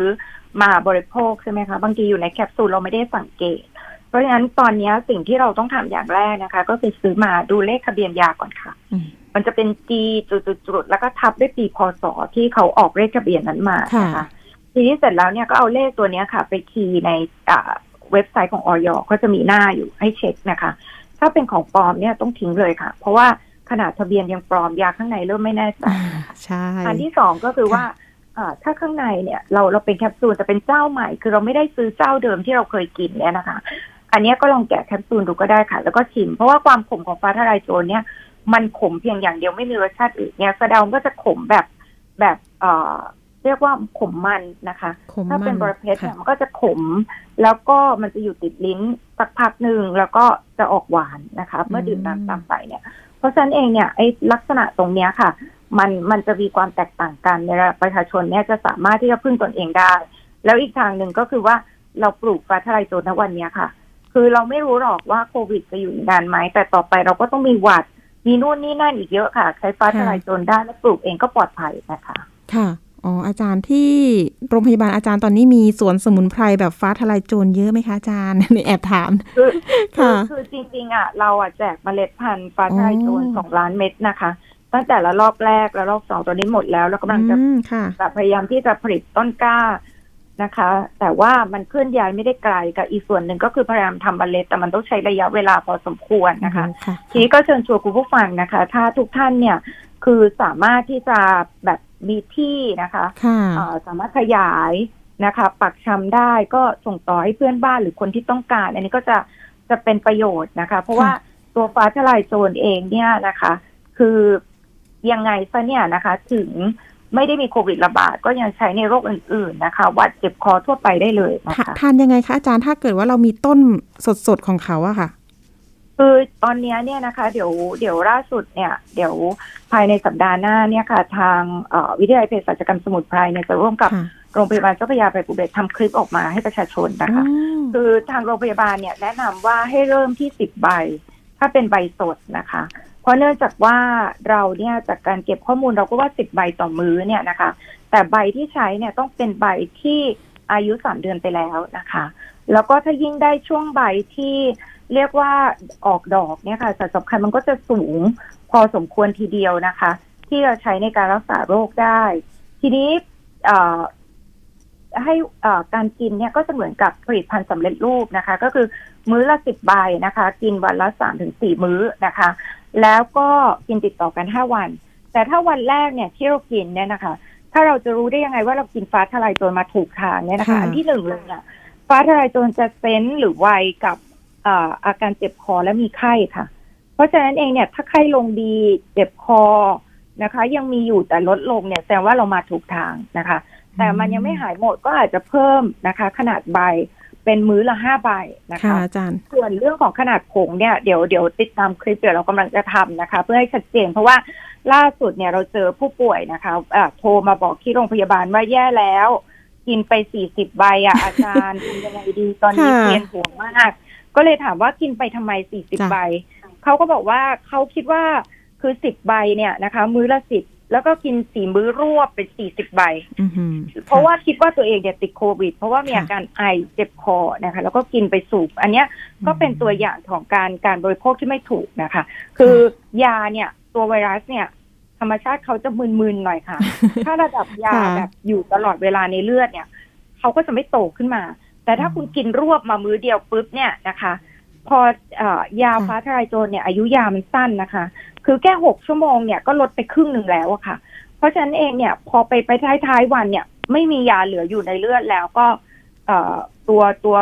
มาบริโภคใช่ไหมคะ บางทีอยู่ในแคปซูลเราไม่ได้สังเกต เพราะฉะนั้นตอนเนี้ยสิ่งที่เราต้องทำอย่างแรกนะคะ ก็คือซื้อมาดูเลขทะเบียนยาก่อนค่ะอืมมันจะเป็น G จุดๆๆแล้วก็ทับด้วยปีพศที่เขาออกเลขทะเบียนนั้นมานะคะค่ะทีนี้เสร็จแล้วเนี่ยก็เอาเลขตัวเนี้ยค่ะ ไปคีย์ในอ่า เว็บไซต์ของออยก็จะมีหน้าอยู่ให้เช็คนะคะ ถ้าเป็นของปลอมเนี่ยต้องทิ้งเลยค่ะ เพราะว่าขนาดทะเบียนยังปลอมยาข้างในเริ่มไม่แน่ใจอ่าใช่อันที่สองก็คือว่าอ่าถ้าข้างในเนี่ยเราเราเป็นแคปซูลแต่เป็นเจ้าใหม่ คือเราไม่ได้ซื้อเจ้าเดิมที่เราเคยกินเนี่ยนะคะ อันเนี้ยก็ลองแกะแคปซูลดูก็ได้ค่ะ แล้วก็ชิม เพราะว่าความขมของฟ้าทลายโจรเนี่ย มันขมเพียงอย่างเดียวไม่มีรสชาติอื่นเนี่ยแสดงก็จะขมแบบแบบเอ่อเรียกว่าขมมันนะคะขมถ้าเป็นมับรเพชรเนี่ยค่ะมันก็จะขม แล้วก็มันจะอยู่ติดลิ้นสักพักหนึ่งแล้วก็จะออกหวานนะคะ เมื่อดื่มน้ำตามไปเนี่ย เพราะฉะนั้นเองเนี่ยไอ้ลักษณะตรงเนี้ยค่ะ มันมันจะมีความแตกต่างกันในระดับประชาชนเนี่ยจะสามารถที่จะพึ่งตนเองได้ แล้วอีกทางหนึ่งก็คือว่าเราปลูกฟ้าทลายโจรณวันเนี้ยค่ะ คือเราไม่รู้หรอกว่าโควิดจะอยู่อีกนานไหมแต่ต่อไปเราก็ต้องมีหวัดมีนู่นนี่นั่นอีกเยอะค่ะ ใช้ฟ้าทลายโจรได้และปลูกเองก็ปลอดภัยนะคะ ค่ะ อ๋ออาจารย์ที่โรงพยาบาลอาจารย์ตอนนี้มีสวนสมุนไพรแบบฟ้าทลายโจรเยอะไหมคะอาจารย์นี่แอบถามคือคือค่ะคือจริง ๆ อะ เราอะแจกเมล็ดพันธุ์ฟ้าทลายโจรอ๋อสองล้านเม็ดนะคะ ตั้งแต่ละรอบแรกและรอบสองตอนนี้หมดแล้วแล้วกำลังจะอืมค่ะแบบพยายามที่จะผลิตต้นกล้านะคะ แต่ว่ามันเคลื่อนย้ายไม่ได้ไกลกับอีกส่วนหนึ่งก็คือพยายามทำเมล็ดแต่มันต้องใช้ระยะเวลาพอสมควรนะคะค่ะทีนี้ก็เชิญชวนคุณผู้ฟังนะคะ ถ้าทุกท่านเนี่ยคือสามารถที่จะแบบ มีที่นะคะค่ะเอ่อสามารถขยายนะคะ ปักชำได้ก็ส่งต่อให้เพื่อนบ้านหรือคนที่ต้องการ อันนี้ก็จะจะเป็นประโยชน์นะคะ เพราะว่าตัวฟ้าทลายโจรเองเนี่ยนะคะ คือยังไงซะเนี่ยนะคะ ถึงไม่ได้มีโควิดระบาดก็ยังใช้ในโรคอื่น ๆนะคะหวัดเจ็บคอทั่วไปได้เลยนะทาคะทานยังไงคะอาจารย์ถ้าเกิดว่าเรามีต้นสดๆของเขาอะค่ะ คือตอนเนี้ยเนี่ยนะคะ เดี๋ยวเดี๋ยวล่าสุดเนี่ย เดี๋ยวภายในสัปดาห์หน้าเนี่ยค่ะ ทางเอ่อวิทยาลัยเภสัชกรรมสมุนไพรเนี่ยจะร่วมกับค่ะโรงพยาบาลเจ้าพระยาไปภูเบศรทำคลิปออกมาให้ประชาชนนะคะอืมคือทางโรงพยาบาลเนี่ยแนะนำว่าให้เริ่มที่สิบใบ ถ้าเป็นใบสดนะคะ เพราะเนื่องจากว่าเราเนี่ยจากการเก็บข้อมูลเราก็ว่าสิบใบต่อมื้อเนี่ยนะคะ แต่ใบที่ใช้เนี่ยต้องเป็นใบที่อายุสามเดือนไปแล้วนะคะ แล้วก็ถ้ายิ่งได้ช่วงใบที่ เรียกว่าออกดอกเนี่ยค่ะสัดสำคัญมันก็จะสูงพอสมควรทีเดียวนะคะ ที่เราใช้ในการรักษาโรคได้ ทีนี้ให้การกินเนี่ยก็จะเหมือนกับผลิตภัณฑ์สำเร็จรูปนะคะ ก็คือมื้อละสิบใบนะคะ กินวันละสามถึงสี่มื้อนะคะ แล้วก็กินติดต่อกันห้าวัน แต่ถ้าวันแรกเนี่ยที่เรากินเนี่ยนะคะ ถ้าเราจะรู้ได้ยังไงว่าเรากินฟ้าทลายโจรมาถูกทางเนี่ยนะคะ อันที่หนึ่งเลยเนี่ยฟ้าทลายโจรจะเซนหรือไวกับ อาการเจ็บคอและมีไข้ค่ะ เพราะฉะนั้นเองเนี่ยถ้าไข้ลงดีเจ็บคอนะคะ ยังมีอยู่แต่ลดลงเนี่ยแสดงว่าเรามาถูกทางนะคะ แต่มันยังไม่หายหมดก็อาจจะเพิ่มนะคะ ขนาดใบเป็นมื้อละห้าใบนะคะอาจารย์ส่วนเรื่องของขนาดผงเนี่ยเดี๋ยวเดี๋ยวติดตามคลิปเดี๋ยวเรากำลังจะทำนะคะ เพื่อให้ชัดเจน เพราะว่าล่าสุดเนี่ยเราเจอผู้ป่วยนะคะะโทรมาบอกที่โรงพยาบาลว่าแย่แล้ว กินไปสี่สิบใบอะอาจารย์ทำยังไงดีตอนนี้เพียนหัวมาก ก็เลยถามว่ากินไปทำไมสี่สิบใบเขาก็บอกว่าเขาคิดว่าคือสิบใบเนี่ยนะคะ มื้อละสิบแล้วก็กินสี่มื้อรวบเป็นสี่สิบใบเพราะว่าคิดว่าตัวเองเนี่ยติดโควิด เพราะว่ามีอาการไอเจ็บคอนะคะ แล้วก็กินไปสูบอันเนี้ยก็เป็นตัวอย่างของการการบริโภคที่ไม่ถูกนะคะ คือยาเนี่ยตัวไวรัสเนี่ย ธรรมชาติเขาจะมึนๆหน่อยค่ะ ถ้าระดับยาแบบอยู่ตลอดเวลาในเลือดเนี่ยเขาก็จะไม่โตขึ้นมา แต่ถ้าคุณกินรวบมามื้อเดียวปุ๊บเนี่ยนะคะ พออยาฟ้าทลายโจรเนี่ยอายุยามันสั้นนะคะ คือแค่หกชั่วโมงเนี่ยก็ลดไปครึ่งหนึ่งแล้วอะค่ะ เพราะฉะนั้นเองเนี่ยพอไปไปท้ายๆวันเนี่ย ไม่มียาเหลืออยู่ในเลือดแล้วก็ตัวตัว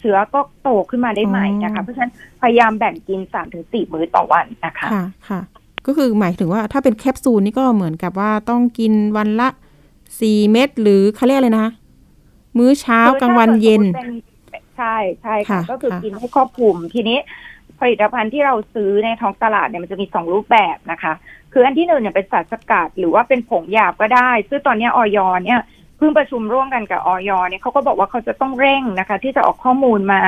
เชื้อก็โตขึ้นมาได้ใหม่นะคะ เพราะฉะนั้นพยายามแบ่งกินสามถึงสี่มื้อต่อวันนะคะค่ะค่ะ ก็คือหมายถึงว่าถ้าเป็นแคปซูลนี่ก็เหมือนกับว่าต้องกินวันละสี่เม็ดหรือเขาเรียกอะไรนะ มื้อเช้ากลางวันเย็น ใช่ใช่ค่ะ ก็คือกินให้ครอบคลุมทีนี้ผลิตภัณฑ์ที่เราซื้อในท้องตลาดเนี่ยมันจะมีสองรูปแบบนะคะ คืออันที่หนึ่งเนี่ยเป็นสารสกัดหรือว่าเป็นผงหยาบก็ได้ ซึ่งตอนนี้ออยเนี่ยเพิ่งประชุมร่วมกันกับออยเนี่ยเขาก็บอกว่าเขาจะต้องเร่งนะคะ ที่จะออกข้อมูลมา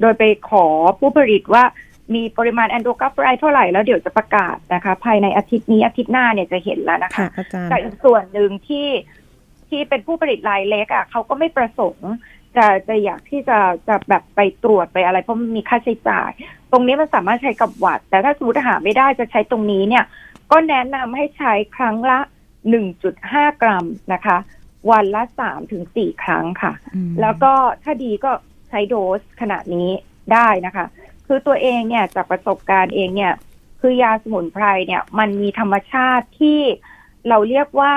โดยไปขอผู้ผลิตว่ามีปริมาณแอนโดรกราฟไรเท่าไหร่แล้วเดี๋ยวจะประกาศนะคะ ภายในอาทิตย์นี้อาทิตย์หน้าเนี่ยจะเห็นแล้วนะคะแต่อีกส่วนหนึ่งที่ ที่เป็นผู้ผลิตรายเล็กอะเขาก็ไม่ประสงค์จะจะอยากที่จะจะแบบไปตรวจไปอะไรเพราะมันมีค่าใช้จ่าย ตรงนี้มันสามารถใช้กับหวัด แต่ถ้าสมมติหาไม่ได้จะใช้ตรงนี้เนี่ย ก็แนะนำให้ใช้ครั้งละหนึ่งจุดห้ากรัมนะคะ วันละสามถึงสี่ครั้งค่ะ แล้วก็ถ้าดีก็ใช้โดสขนาดนี้ได้นะคะ คือตัวเองเนี่ยจากประสบการณ์เองเนี่ย คือยาสมุนไพรเนี่ย มันมีธรรมชาติที่เราเรียกว่า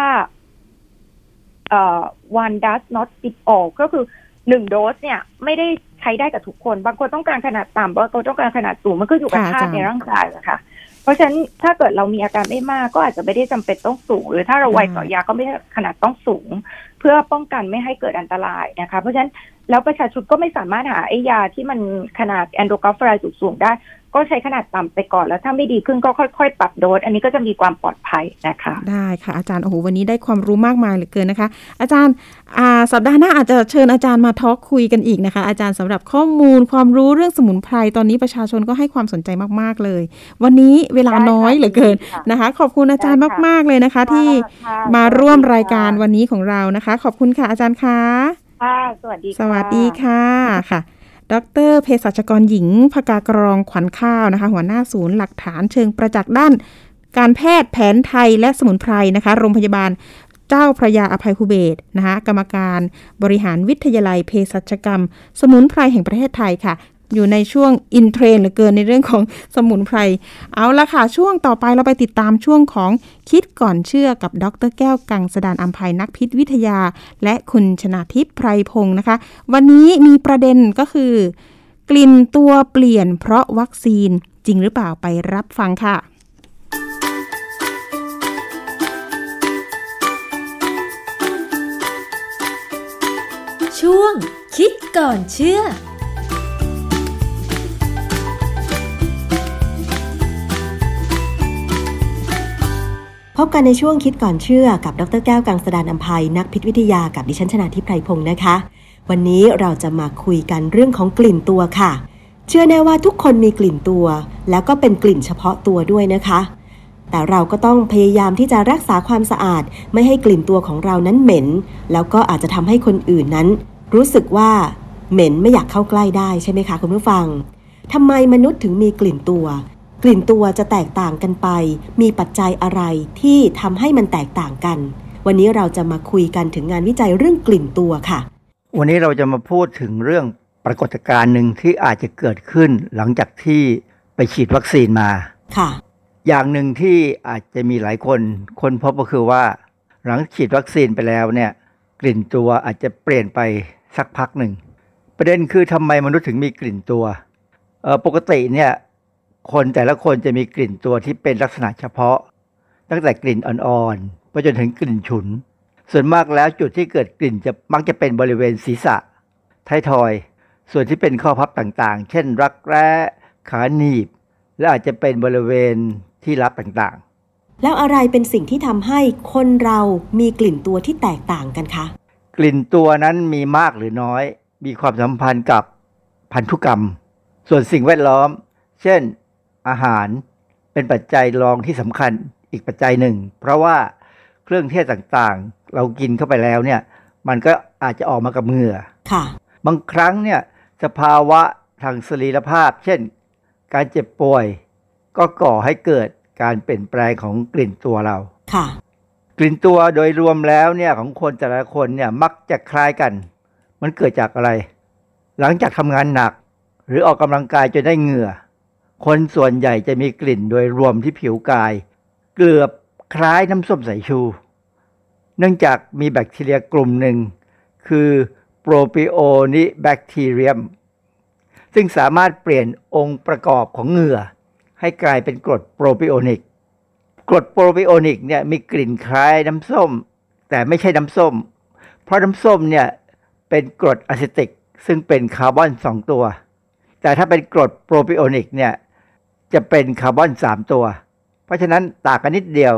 one does not fit all ก็คือหนึ่งโดสเนี่ยไม่ได้ใช้ได้กับทุกคน บางคนต้องการขนาดต่ำบางคนต้องการขนาดสูงมันก็อยู่กับธาตุในร่างกายอะค่ะเพราะฉะนั้นถ้าเกิดเรามีอาการไม่มากก็อาจจะไม่ได้จำเป็นต้องสูง หรือถ้าเราไวต่อยาก็ไม่ขนาดต้องสูง เพื่อป้องกันไม่ให้เกิดอันตรายนะคะ เพราะฉะนั้นแล้วประชาชนก็ไม่สามารถหาไอ้ยาที่มันขนาดแอนโดรกราฟไรสูงได้ ก็ใช้ขนาดต่ำไปก่อนแล้วถ้าไม่ดีขึ้นก็ค่อยๆ ปรับโดสอันนี้ก็จะมีความปลอดภัยนะคะ ได้ค่ะอาจารย์โอ้โหวันนี้ได้ความรู้มากมายเหลือเกินนะคะ อาจารย์สัปดาห์หน้าอาจจะเชิญอาจารย์มาทอล์กคุยกันอีกนะคะ อาจารย์สำหรับข้อมูลความรู้เรื่องสมุนไพรตอนนี้ประชาชนก็ให้ความสนใจมากๆเลย วันนี้เวลาน้อยเหลือเกินนะคะ ขอบคุณอาจารย์มากๆเลยนะคะ ที่มาร่วมรายการวันนี้ของเรานะคะ ขอบคุณค่ะอาจารย์คะค่ะสวัสดีสวัสดีค่ะค่ะ ดรเภสัชกรหญิงภกากรองขวัญข้าวนะคะ หัวหน้าศูนย์หลักฐานเชิงประจักษ์ด้าน การแพทย์แผนไทยและสมุนไพรนะคะ โรงพยาบาลเจ้าพระยาอภัยภูเบศนะคะกรรมการบริหารวิทยาลัยเภสัชกรรม สมุนไพรแห่งประเทศไทยค่ะ อยู่ในช่วงอินเทรนเหลือเกินในเรื่องของสมุนไพร เอาละค่ะ ช่วงต่อไปเราไปติดตามช่วงของคิดก่อนเชื่อกับดรแก้วกังสดานอัมภัยนักพิษวิทยา และคุณชนาทิพย์ไพรพงศ์นะคะ วันนี้มีประเด็นก็คือ กลิ่นตัวเปลี่ยนเพราะวัคซีนจริงหรือเปล่าไปรับฟังค่ะช่วงคิดก่อนเชื่อ พบกันในช่วงคิดก่อนเชื่อกับดรแก้วกังสดานอัมภัยนักพิษวิทยากับดิฉันชนาทิพไพรพงศ์นะคะ วันนี้เราจะมาคุยกันเรื่องของกลิ่นตัวค่ะ เชื่อแน่ว่าทุกคนมีกลิ่นตัว แล้วก็เป็นกลิ่นเฉพาะตัวด้วยนะคะ แต่เราก็ต้องพยายามที่จะรักษาความสะอาด ไม่ให้กลิ่นตัวของเรานั้นเหม็น แล้วก็อาจจะทำให้คนอื่นนั้น รู้สึกว่าเหม็นไม่อยากเข้าใกล้ได้ใช่ไหมคะคุณผู้ฟังทำไมมนุษย์ถึงมีกลิ่นตัว กลิ่นตัวจะแตกต่างกันไป มีปัจจัยอะไรที่ทำให้มันแตกต่างกัน วันนี้เราจะมาคุยกันถึงงานวิจัยเรื่องกลิ่นตัวค่ะ วันนี้เราจะมาพูดถึงเรื่องปรากฏการณ์หนึ่งที่อาจจะเกิดขึ้นหลังจากที่ไปฉีดวัคซีนมา ค่ะ อย่างหนึ่งที่อาจจะมีหลายคนคนพบก็คือว่า หลังฉีดวัคซีนไปแล้วเนี่ย กลิ่นตัวอาจจะเปลี่ยนไปสักพักหนึ่ง ประเด็นคือทำไมมนุษย์ถึงมีกลิ่นตัวเออปกติเนี่ย คนแต่ละคนจะมีกลิ่นตัวที่เป็นลักษณะเฉพาะ ตั้งแต่กลิ่นอ่อนๆไปจนถึงกลิ่นฉุน ส่วนมากแล้วจุดที่เกิดกลิ่นจะมักจะเป็นบริเวณศีรษะท้ายทอย ส่วนที่เป็นข้อพับต่างๆ เช่น รักแร้ขาหนีบ และอาจจะเป็นบริเวณที่รับต่างๆ แล้วอะไรเป็นสิ่งที่ทำให้คนเรามีกลิ่นตัวที่แตกต่างกันคะ กลิ่นตัวนั้นมีมากหรือน้อย มีความสัมพันธ์กับพันธุกรรม ส่วนสิ่งแวดล้อม เช่น อาหารเป็นปัจจัยรองที่สำคัญอีกปัจจัยหนึ่ง เพราะว่าเครื่องเทศต่างๆ เรากินเข้าไปแล้วเนี่ย มันก็อาจจะออกมากับเหงื่อค่ะ บางครั้งเนี่ยสภาวะทางสรีรภาพ เช่น การเจ็บป่วย ก็ก่อให้เกิดการเปลี่ยนแปลงของกลิ่นตัวเราค่ะ กลิ่นตัวโดยรวมแล้วเนี่ยของคนแต่ละคนเนี่ยมักจะคล้ายกัน มันเกิดจากอะไร หลังจากทำงานหนัก หรือออกกำลังกายจนได้เหงื่อ คนส่วนใหญ่จะมีกลิ่นโดยรวมที่ผิวกาย เกือบคล้ายน้ำส้มสายชู เนื่องจากมีแบคทีเรียกลุ่มหนึ่ง คือ Propionibacterium ซึ่งสามารถเปลี่ยนองค์ประกอบของเหงื่อ ให้กลายเป็นกรด propionic กรด propionic เนี่ยมีกลิ่นคล้ายน้ำส้ม แต่ไม่ใช่น้ำส้ม เพราะน้ำส้มเนี่ยเป็นกรด acetic ซึ่งเป็นคาร์บอนสองตัว แต่ถ้าเป็นกรด propionic เนี่ย จะเป็นคาร์บอนสามตัว เพราะฉะนั้นต่างกันนิดเดียว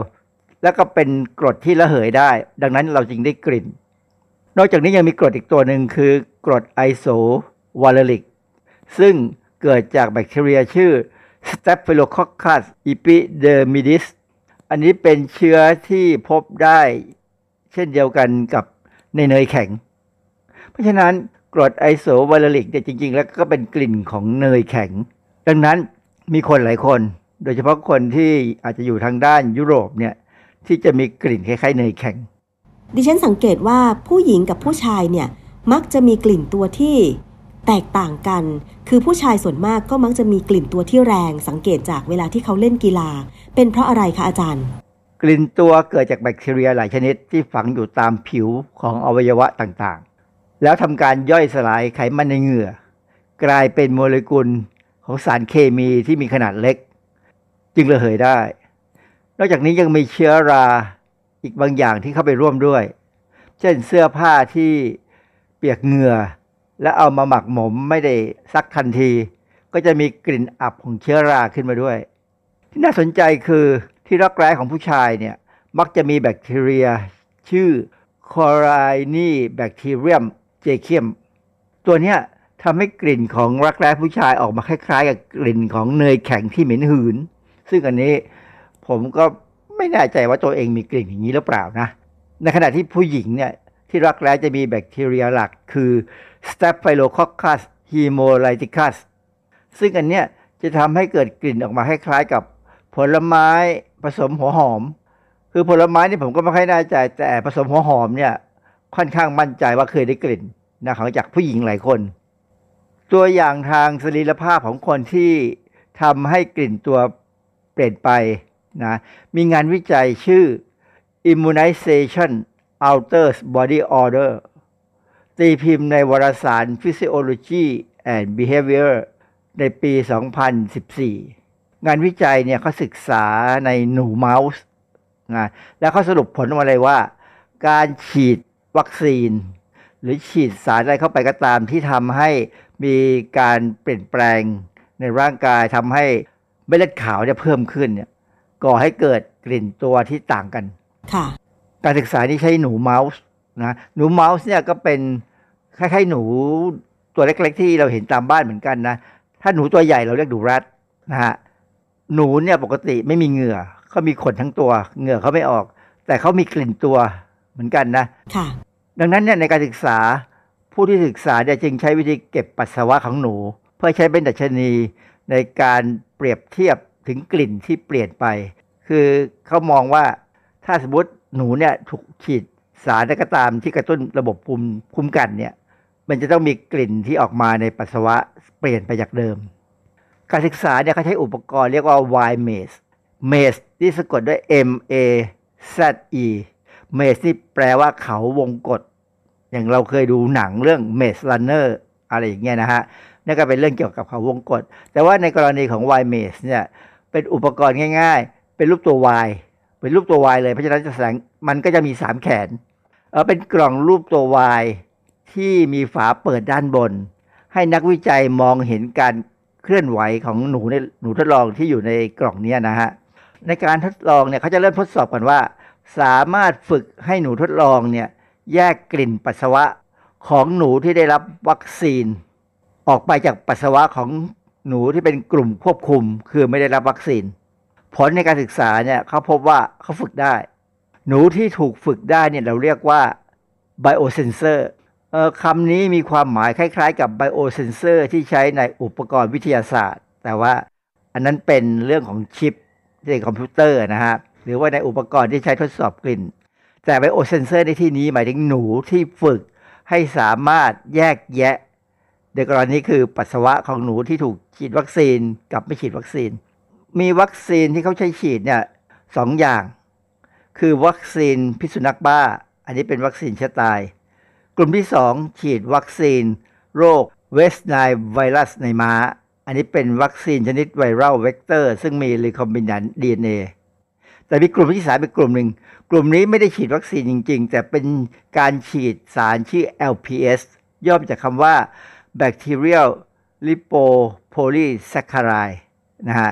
แล้วก็เป็นกรดที่ระเหยได้ ดังนั้นเราจึงได้กลิ่น นอกจากนี้ยังมีกรดอีกตัวหนึ่งคือกรด isovaleric ซึ่งเกิดจากแบคทีเรียชื่อ Staphylococcus epidermidis อันนี้เป็นเชื้อที่พบได้เช่นเดียวกันกับในเนยแข็ง เพราะฉะนั้นกรดไอโซวาเลริกเนี่ยจริงๆ แล้วก็เป็นกลิ่นของเนยแข็ง ดังนั้น มีคนหลายคน โดยเฉพาะคนที่อาจจะอยู่ทางด้านยุโรปเนี่ยที่จะมีกลิ่นคล้ายๆเนยแข็ง ดิฉันสังเกตว่าผู้หญิงกับผู้ชายเนี่ยมักจะมีกลิ่นตัวที่แตกต่างกัน คือผู้ชายส่วนมากก็มักจะมีกลิ่นตัวที่แรง สังเกตจากเวลาที่เขาเล่นกีฬา เป็นเพราะอะไรคะอาจารย์ กลิ่นตัวเกิดจากแบคทีเรียหลายชนิดที่ฝังอยู่ตามผิวของอวัยวะต่างๆ แล้วทำการย่อยสลายไขมันในเหงื่อ กลายเป็นโมเลกุล ของสารเคมีที่มีขนาดเล็ก จึงระเหยได้ นอกจากนี้ยังมีเชื้อราอีกบางอย่างที่เข้าไปร่วมด้วย เช่นเสื้อผ้าที่เปียกเหงื่อ และเอามาหมักหมมไม่ได้ซักทันที ก็จะมีกลิ่นอับของเชื้อราขึ้นมาด้วย ที่น่าสนใจคือที่รักแร้ของผู้ชายเนี่ยมักจะมีแบคทีเรีย ชื่อ c o r i n i bacterium j a c i u m ตัวเนี้ย ทำให้กลิ่นของรักแร้ผู้ชายออกมาคล้าย ๆ กับกลิ่นของเนยแข็งที่เหม็นหืน ซึ่งอันนี้ผมก็ไม่แน่ใจว่าตัวเองมีกลิ่นอย่างนี้หรือเปล่านะ ในขณะที่ผู้หญิงเนี่ยที่รักแร้จะมีแบคทีเรียหลักคือ Staphylococcus hemolyticus ซึ่งอันเนี้ยจะทำให้เกิดกลิ่นออกมาคล้ายๆกับผลไม้ผสมหัวหอม คือผลไม้นี่ผมก็ไม่ค่อยแน่ใจ แต่ผสมหัวหอมเนี่ยค่อนข้างมั่นใจว่าเคยได้กลิ่นนะของจากผู้หญิงหลายคน ตัวอย่างทางสรีรภาพของคนที่ทำให้กลิ่นตัวเปลี่ยนไปนะมีงานวิจัยชื่อ Immunization Alters Body Odor ตีพิมพ์ในวารสาร Physiology and Behavior ในปี 2014 งานวิจัยเนี่ยเขาศึกษาในหนูเมาส์นะแล้วเขาสรุปผลออกมาเลยว่า การฉีดวัคซีน หรือฉีดสารอะไรเข้าไปก็ตามที่ทำให้ มีการเปลี่ยนแปลงในร่างกายทำให้เม็ดเลือดขาวเนี่ยเพิ่มขึ้นเนี่ยก่อให้เกิดกลิ่นตัวที่ต่างกันค่ะการศึกษาที่ใช้หนูเมาส์นะหนูเมาส์เนี่ยก็เป็นคล้ายๆหนูตัวเล็กๆ ที่เราเห็นตามบ้านเหมือนกันนะถ้าหนูตัวใหญ่เราเรียกหนูรัดนะฮะหนูเนี่ยปกติไม่มีเหงื่อเขามีขนทั้งตัว เหงื่อเขาไม่ออก แต่เขามีกลิ่นตัวเหมือนกันนะค่ะดังนั้นเนี่ยในการศึกษา ผู้ที่ศึกษาเนี่ยจึงใช้วิธีเก็บปัสสาวะของหนู เพื่อใช้เป็นดัชนีในการเปรียบเทียบถึงกลิ่นที่เปลี่ยนไป คือเขามองว่าถ้าสมมติหนูเนี่ยถูกฉีดสารก็ตามที่กระตุ้นระบบภูมิคุ้มกันเนี่ยมันจะต้องมีกลิ่นที่ออกมาในปัสสาวะเปลี่ยนไปจากเดิม การศึกษาเนี่ยเขาใช้อุปกรณ์เรียกว่า Y maze maze ที่สะกดด้วย M A Z E maze นี่แปลว่าเขาวงกฏ อย่างเราเคยดูหนังเรื่อง Maze Runner อะไรอย่างเงี้ยนะฮะนั่นก็เป็นเรื่องเกี่ยวกับเขาวงกฏแต่ว่าในกรณีของ Y maze เนี่ยเป็นอุปกรณ์ง่าย ๆ เป็นรูปตัว Y เป็นรูปตัว Y เลยเพราะฉะนั้นจะแสดงมันก็จะมีสามแขนเออเป็นกล่องรูปตัว Y ที่มีฝาเปิดด้านบน ให้นักวิจัยมองเห็นการเคลื่อนไหวของหนูในหนูทดลองที่อยู่ในกล่องนี้นะฮะในการทดลองเนี่ยเขาจะเริ่มทดสอบกันว่า สามารถฝึกให้หนูทดลองเนี่ย แยกกลิ่นปัสสาวะของหนูที่ได้รับวัคซีน ออกไปจากปัสสาวะของหนูที่เป็นกลุ่มควบคุม คือไม่ได้รับวัคซีน ผลในการศึกษาเนี่ยเขาพบว่าเขาฝึกได้ หนูที่ถูกฝึกได้เนี่ยเราเรียกว่า biosensor เอ่อคำนี้มีความหมายคล้ายๆ กับ biosensor ที่ใช้ในอุปกรณ์วิทยาศาสตร์ แต่ว่าอันนั้นเป็นเรื่องของชิปในคอมพิวเตอร์นะฮะหรือว่าในอุปกรณ์ที่ใช้ทดสอบกลิ่น แต่ biosensor ในที่นี้หมายถึงหนูที่ฝึกให้สามารถแยกแยะในกรณีคือปัสสาวะของหนูที่ถูกฉีดวัคซีนกับไม่ฉีดวัคซีน มีวัคซีนที่เขาใช้ฉีดเนี่ยสองอย่าง คือวัคซีนพิษสุนัขบ้า อันนี้เป็นวัคซีนเชื้อตาย กลุ่มที่2ฉีดวัคซีน โรค West Nile virus ในม้า อันนี้เป็นวัคซีนชนิด viral vector ซึ่งมี recombinant DNA แต่มีกลุ่มที่สามเป็นกลุ่มหนึ่ง กลุ่มนี้ไม่ได้ฉีดวัคซีนจริง ๆ แต่เป็นการฉีดสารชื่อ LPS ย่อมาจากคำว่า Bacterial Lipopolysaccharide นะฮะ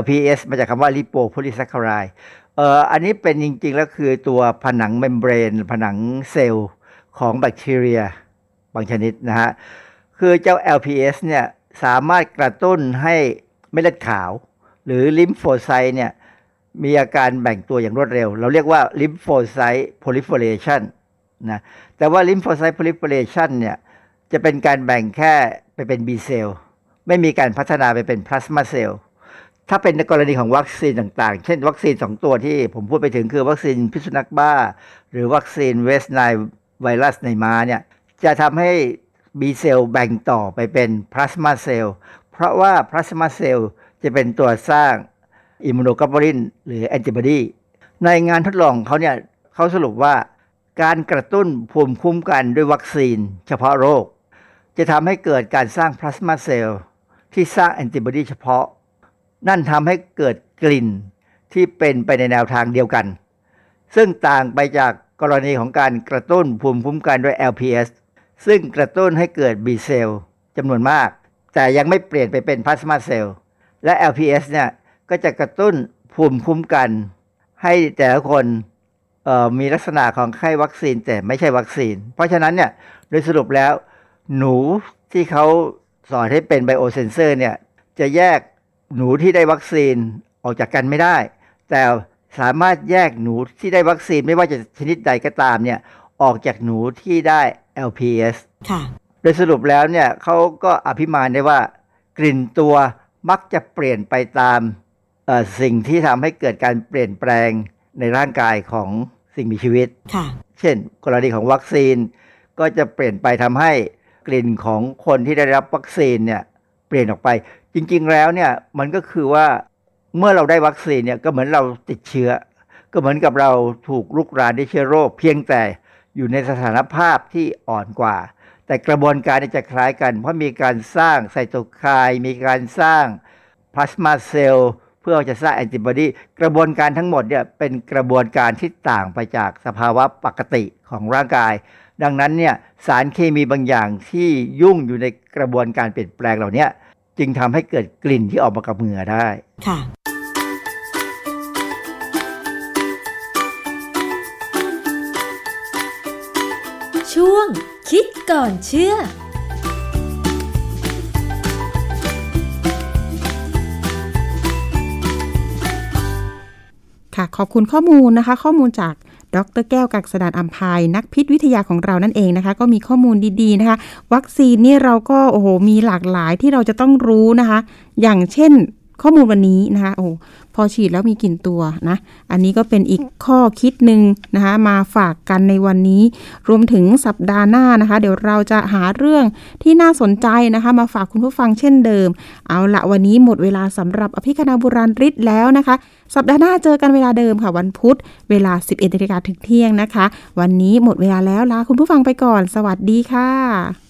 LPS มาจากคำว่า Lipopolysaccharide เอ่ออันนี้เป็นจริง ๆ แล้วคือตัวผนัง membrane ผนังเซลล์ของแบคทีเรียบางชนิดนะฮะ คือเจ้า LPS เนี่ยสามารถกระตุ้นให้เม็ดเลือดขาว หรือ lymphocyte เนี่ย มีอาการแบ่งตัวอย่างรวดเร็ว เราเรียกว่าลิมโฟไซต์ proliferation นะแต่ว่าลิมโฟไซต์ proliferation เนี่ยจะเป็นการแบ่งแค่ไปเป็น B เซลล์ไม่มีการพัฒนาไปเป็น plasma cell ถ้าเป็นในกรณีของวัคซีนต่างๆ เช่นวัคซีน 2 ตัวที่ผมพูดไปถึงคือวัคซีนพิษสุนัขบ้า หรือวัคซีน West Nile virus ในม้าเนี่ยจะทำให้ B เซลล์แบ่งต่อไปเป็น plasma cell เพราะว่า plasma cell จะเป็นตัวสร้าง immunoglobulin หรือแอนติบอดีในงานทดลองเขาเนี่ยเขาสรุปว่าการกระตุ้นภูมิคุ้มกันด้วยวัคซีน เฉพาะโรค จะทำให้เกิดการสร้าง plasma cell ที่สร้างแอนติบอดีเฉพาะ นั่นทำให้เกิดกลิ่นที่เป็นไปในแนวทางเดียวกัน ซึ่งต่างไปจากกรณีของการกระตุ้นภูมิคุ้มกันด้วย LPS ซึ่งกระตุ้นให้เกิด B เซลล์จำนวนมาก แต่ยังไม่เปลี่ยนไปเป็นพลาสมาเซลล์และ LPS เนี่ย ก็จะกระตุ้นภูมิคุ้มกัน ให้แต่ละคนมีลักษณะของไข้วัคซีนแต่ไม่ใช่วัคซีน เพราะฉะนั้นเนี่ยโดยสรุปแล้ว หนูที่เขาสอนให้เป็นไบโอเซนเซอร์เนี่ยจะแยกหนูที่ได้วัคซีนออกจากกันไม่ได้ แต่สามารถแยกหนูที่ได้วัคซีนไม่ว่าจะชนิดใดก็ตามเนี่ยออกจากหนูที่ได้ LPS ค่ะโดยสรุปแล้วเนี่ยเขาก็อภิมานได้ว่ากลิ่นตัวมักจะเปลี่ยนไปตาม สิ่งที่ทำให้เกิดการเปลี่ยนแปลงในร่างกายของสิ่งมีชีวิตค่ะเช่น กรณีของวัคซีนก็จะเปลี่ยนไปทำให้กลิ่นของคนที่ได้รับวัคซีนเนี่ยเปลี่ยนออกไป จริง ๆ แล้วเนี่ยมันก็คือว่าเมื่อเราได้วัคซีนเนี่ยก็เหมือนเราติดเชื้อ ก็เหมือนกับเราถูกลุกรานด้วยเชื้อโรค เพียงแต่อยู่ในสถานภาพที่อ่อนกว่า แต่กระบวนการจะคล้ายกัน เพราะมีการสร้างไซโตไคน์มีการสร้างพลาสมาเซลล์เพื่อจะสร้างแอนติบอดีกระบวนการทั้งหมดเนี่ยเป็นกระบวนการที่ต่างไปจากสภาวะปกติของร่างกาย ดังนั้นเนี่ยสารเคมีบางอย่างที่ยุ่งอยู่ในกระบวนการเปลี่ยนแปลงเหล่านี้จึงทำให้เกิดกลิ่นที่ออกมากับเหงื่อได้ค่ะช่วงคิดก่อนเชื่อ ค่ะ ขอบคุณข้อมูลนะคะ ข้อมูลจากดรแก้วกักสดานอัมพายนักพิษวิทยาของเรานั่นเองนะคะ ก็มีข้อมูลดีๆนะคะ วัคซีนนี่เราก็โอ้โหมีหลากหลายที่เราจะต้องรู้นะคะ อย่างเช่น ข้อมูลวันนี้นะคะโอ้พอฉีดแล้วมีกลิ่นตัวนะ อันนี้ก็เป็นอีกข้อคิดหนึ่งนะคะมาฝากกันในวันนี้ รวมถึงสัปดาห์หน้านะคะ เดี๋ยวเราจะหาเรื่องที่น่าสนใจนะคะ มาฝากคุณผู้ฟังเช่นเดิม เอาละวันนี้หมดเวลาสำหรับอภิคณาบุราริศแล้วนะคะ สัปดาห์หน้าเจอกันเวลาเดิมค่ะ วันพุธเวลา 11นาฬิกาถึงเที่ยงนะคะ วันนี้หมดเวลาแล้วลาคุณผู้ฟังไปก่อน สวัสดีค่ะ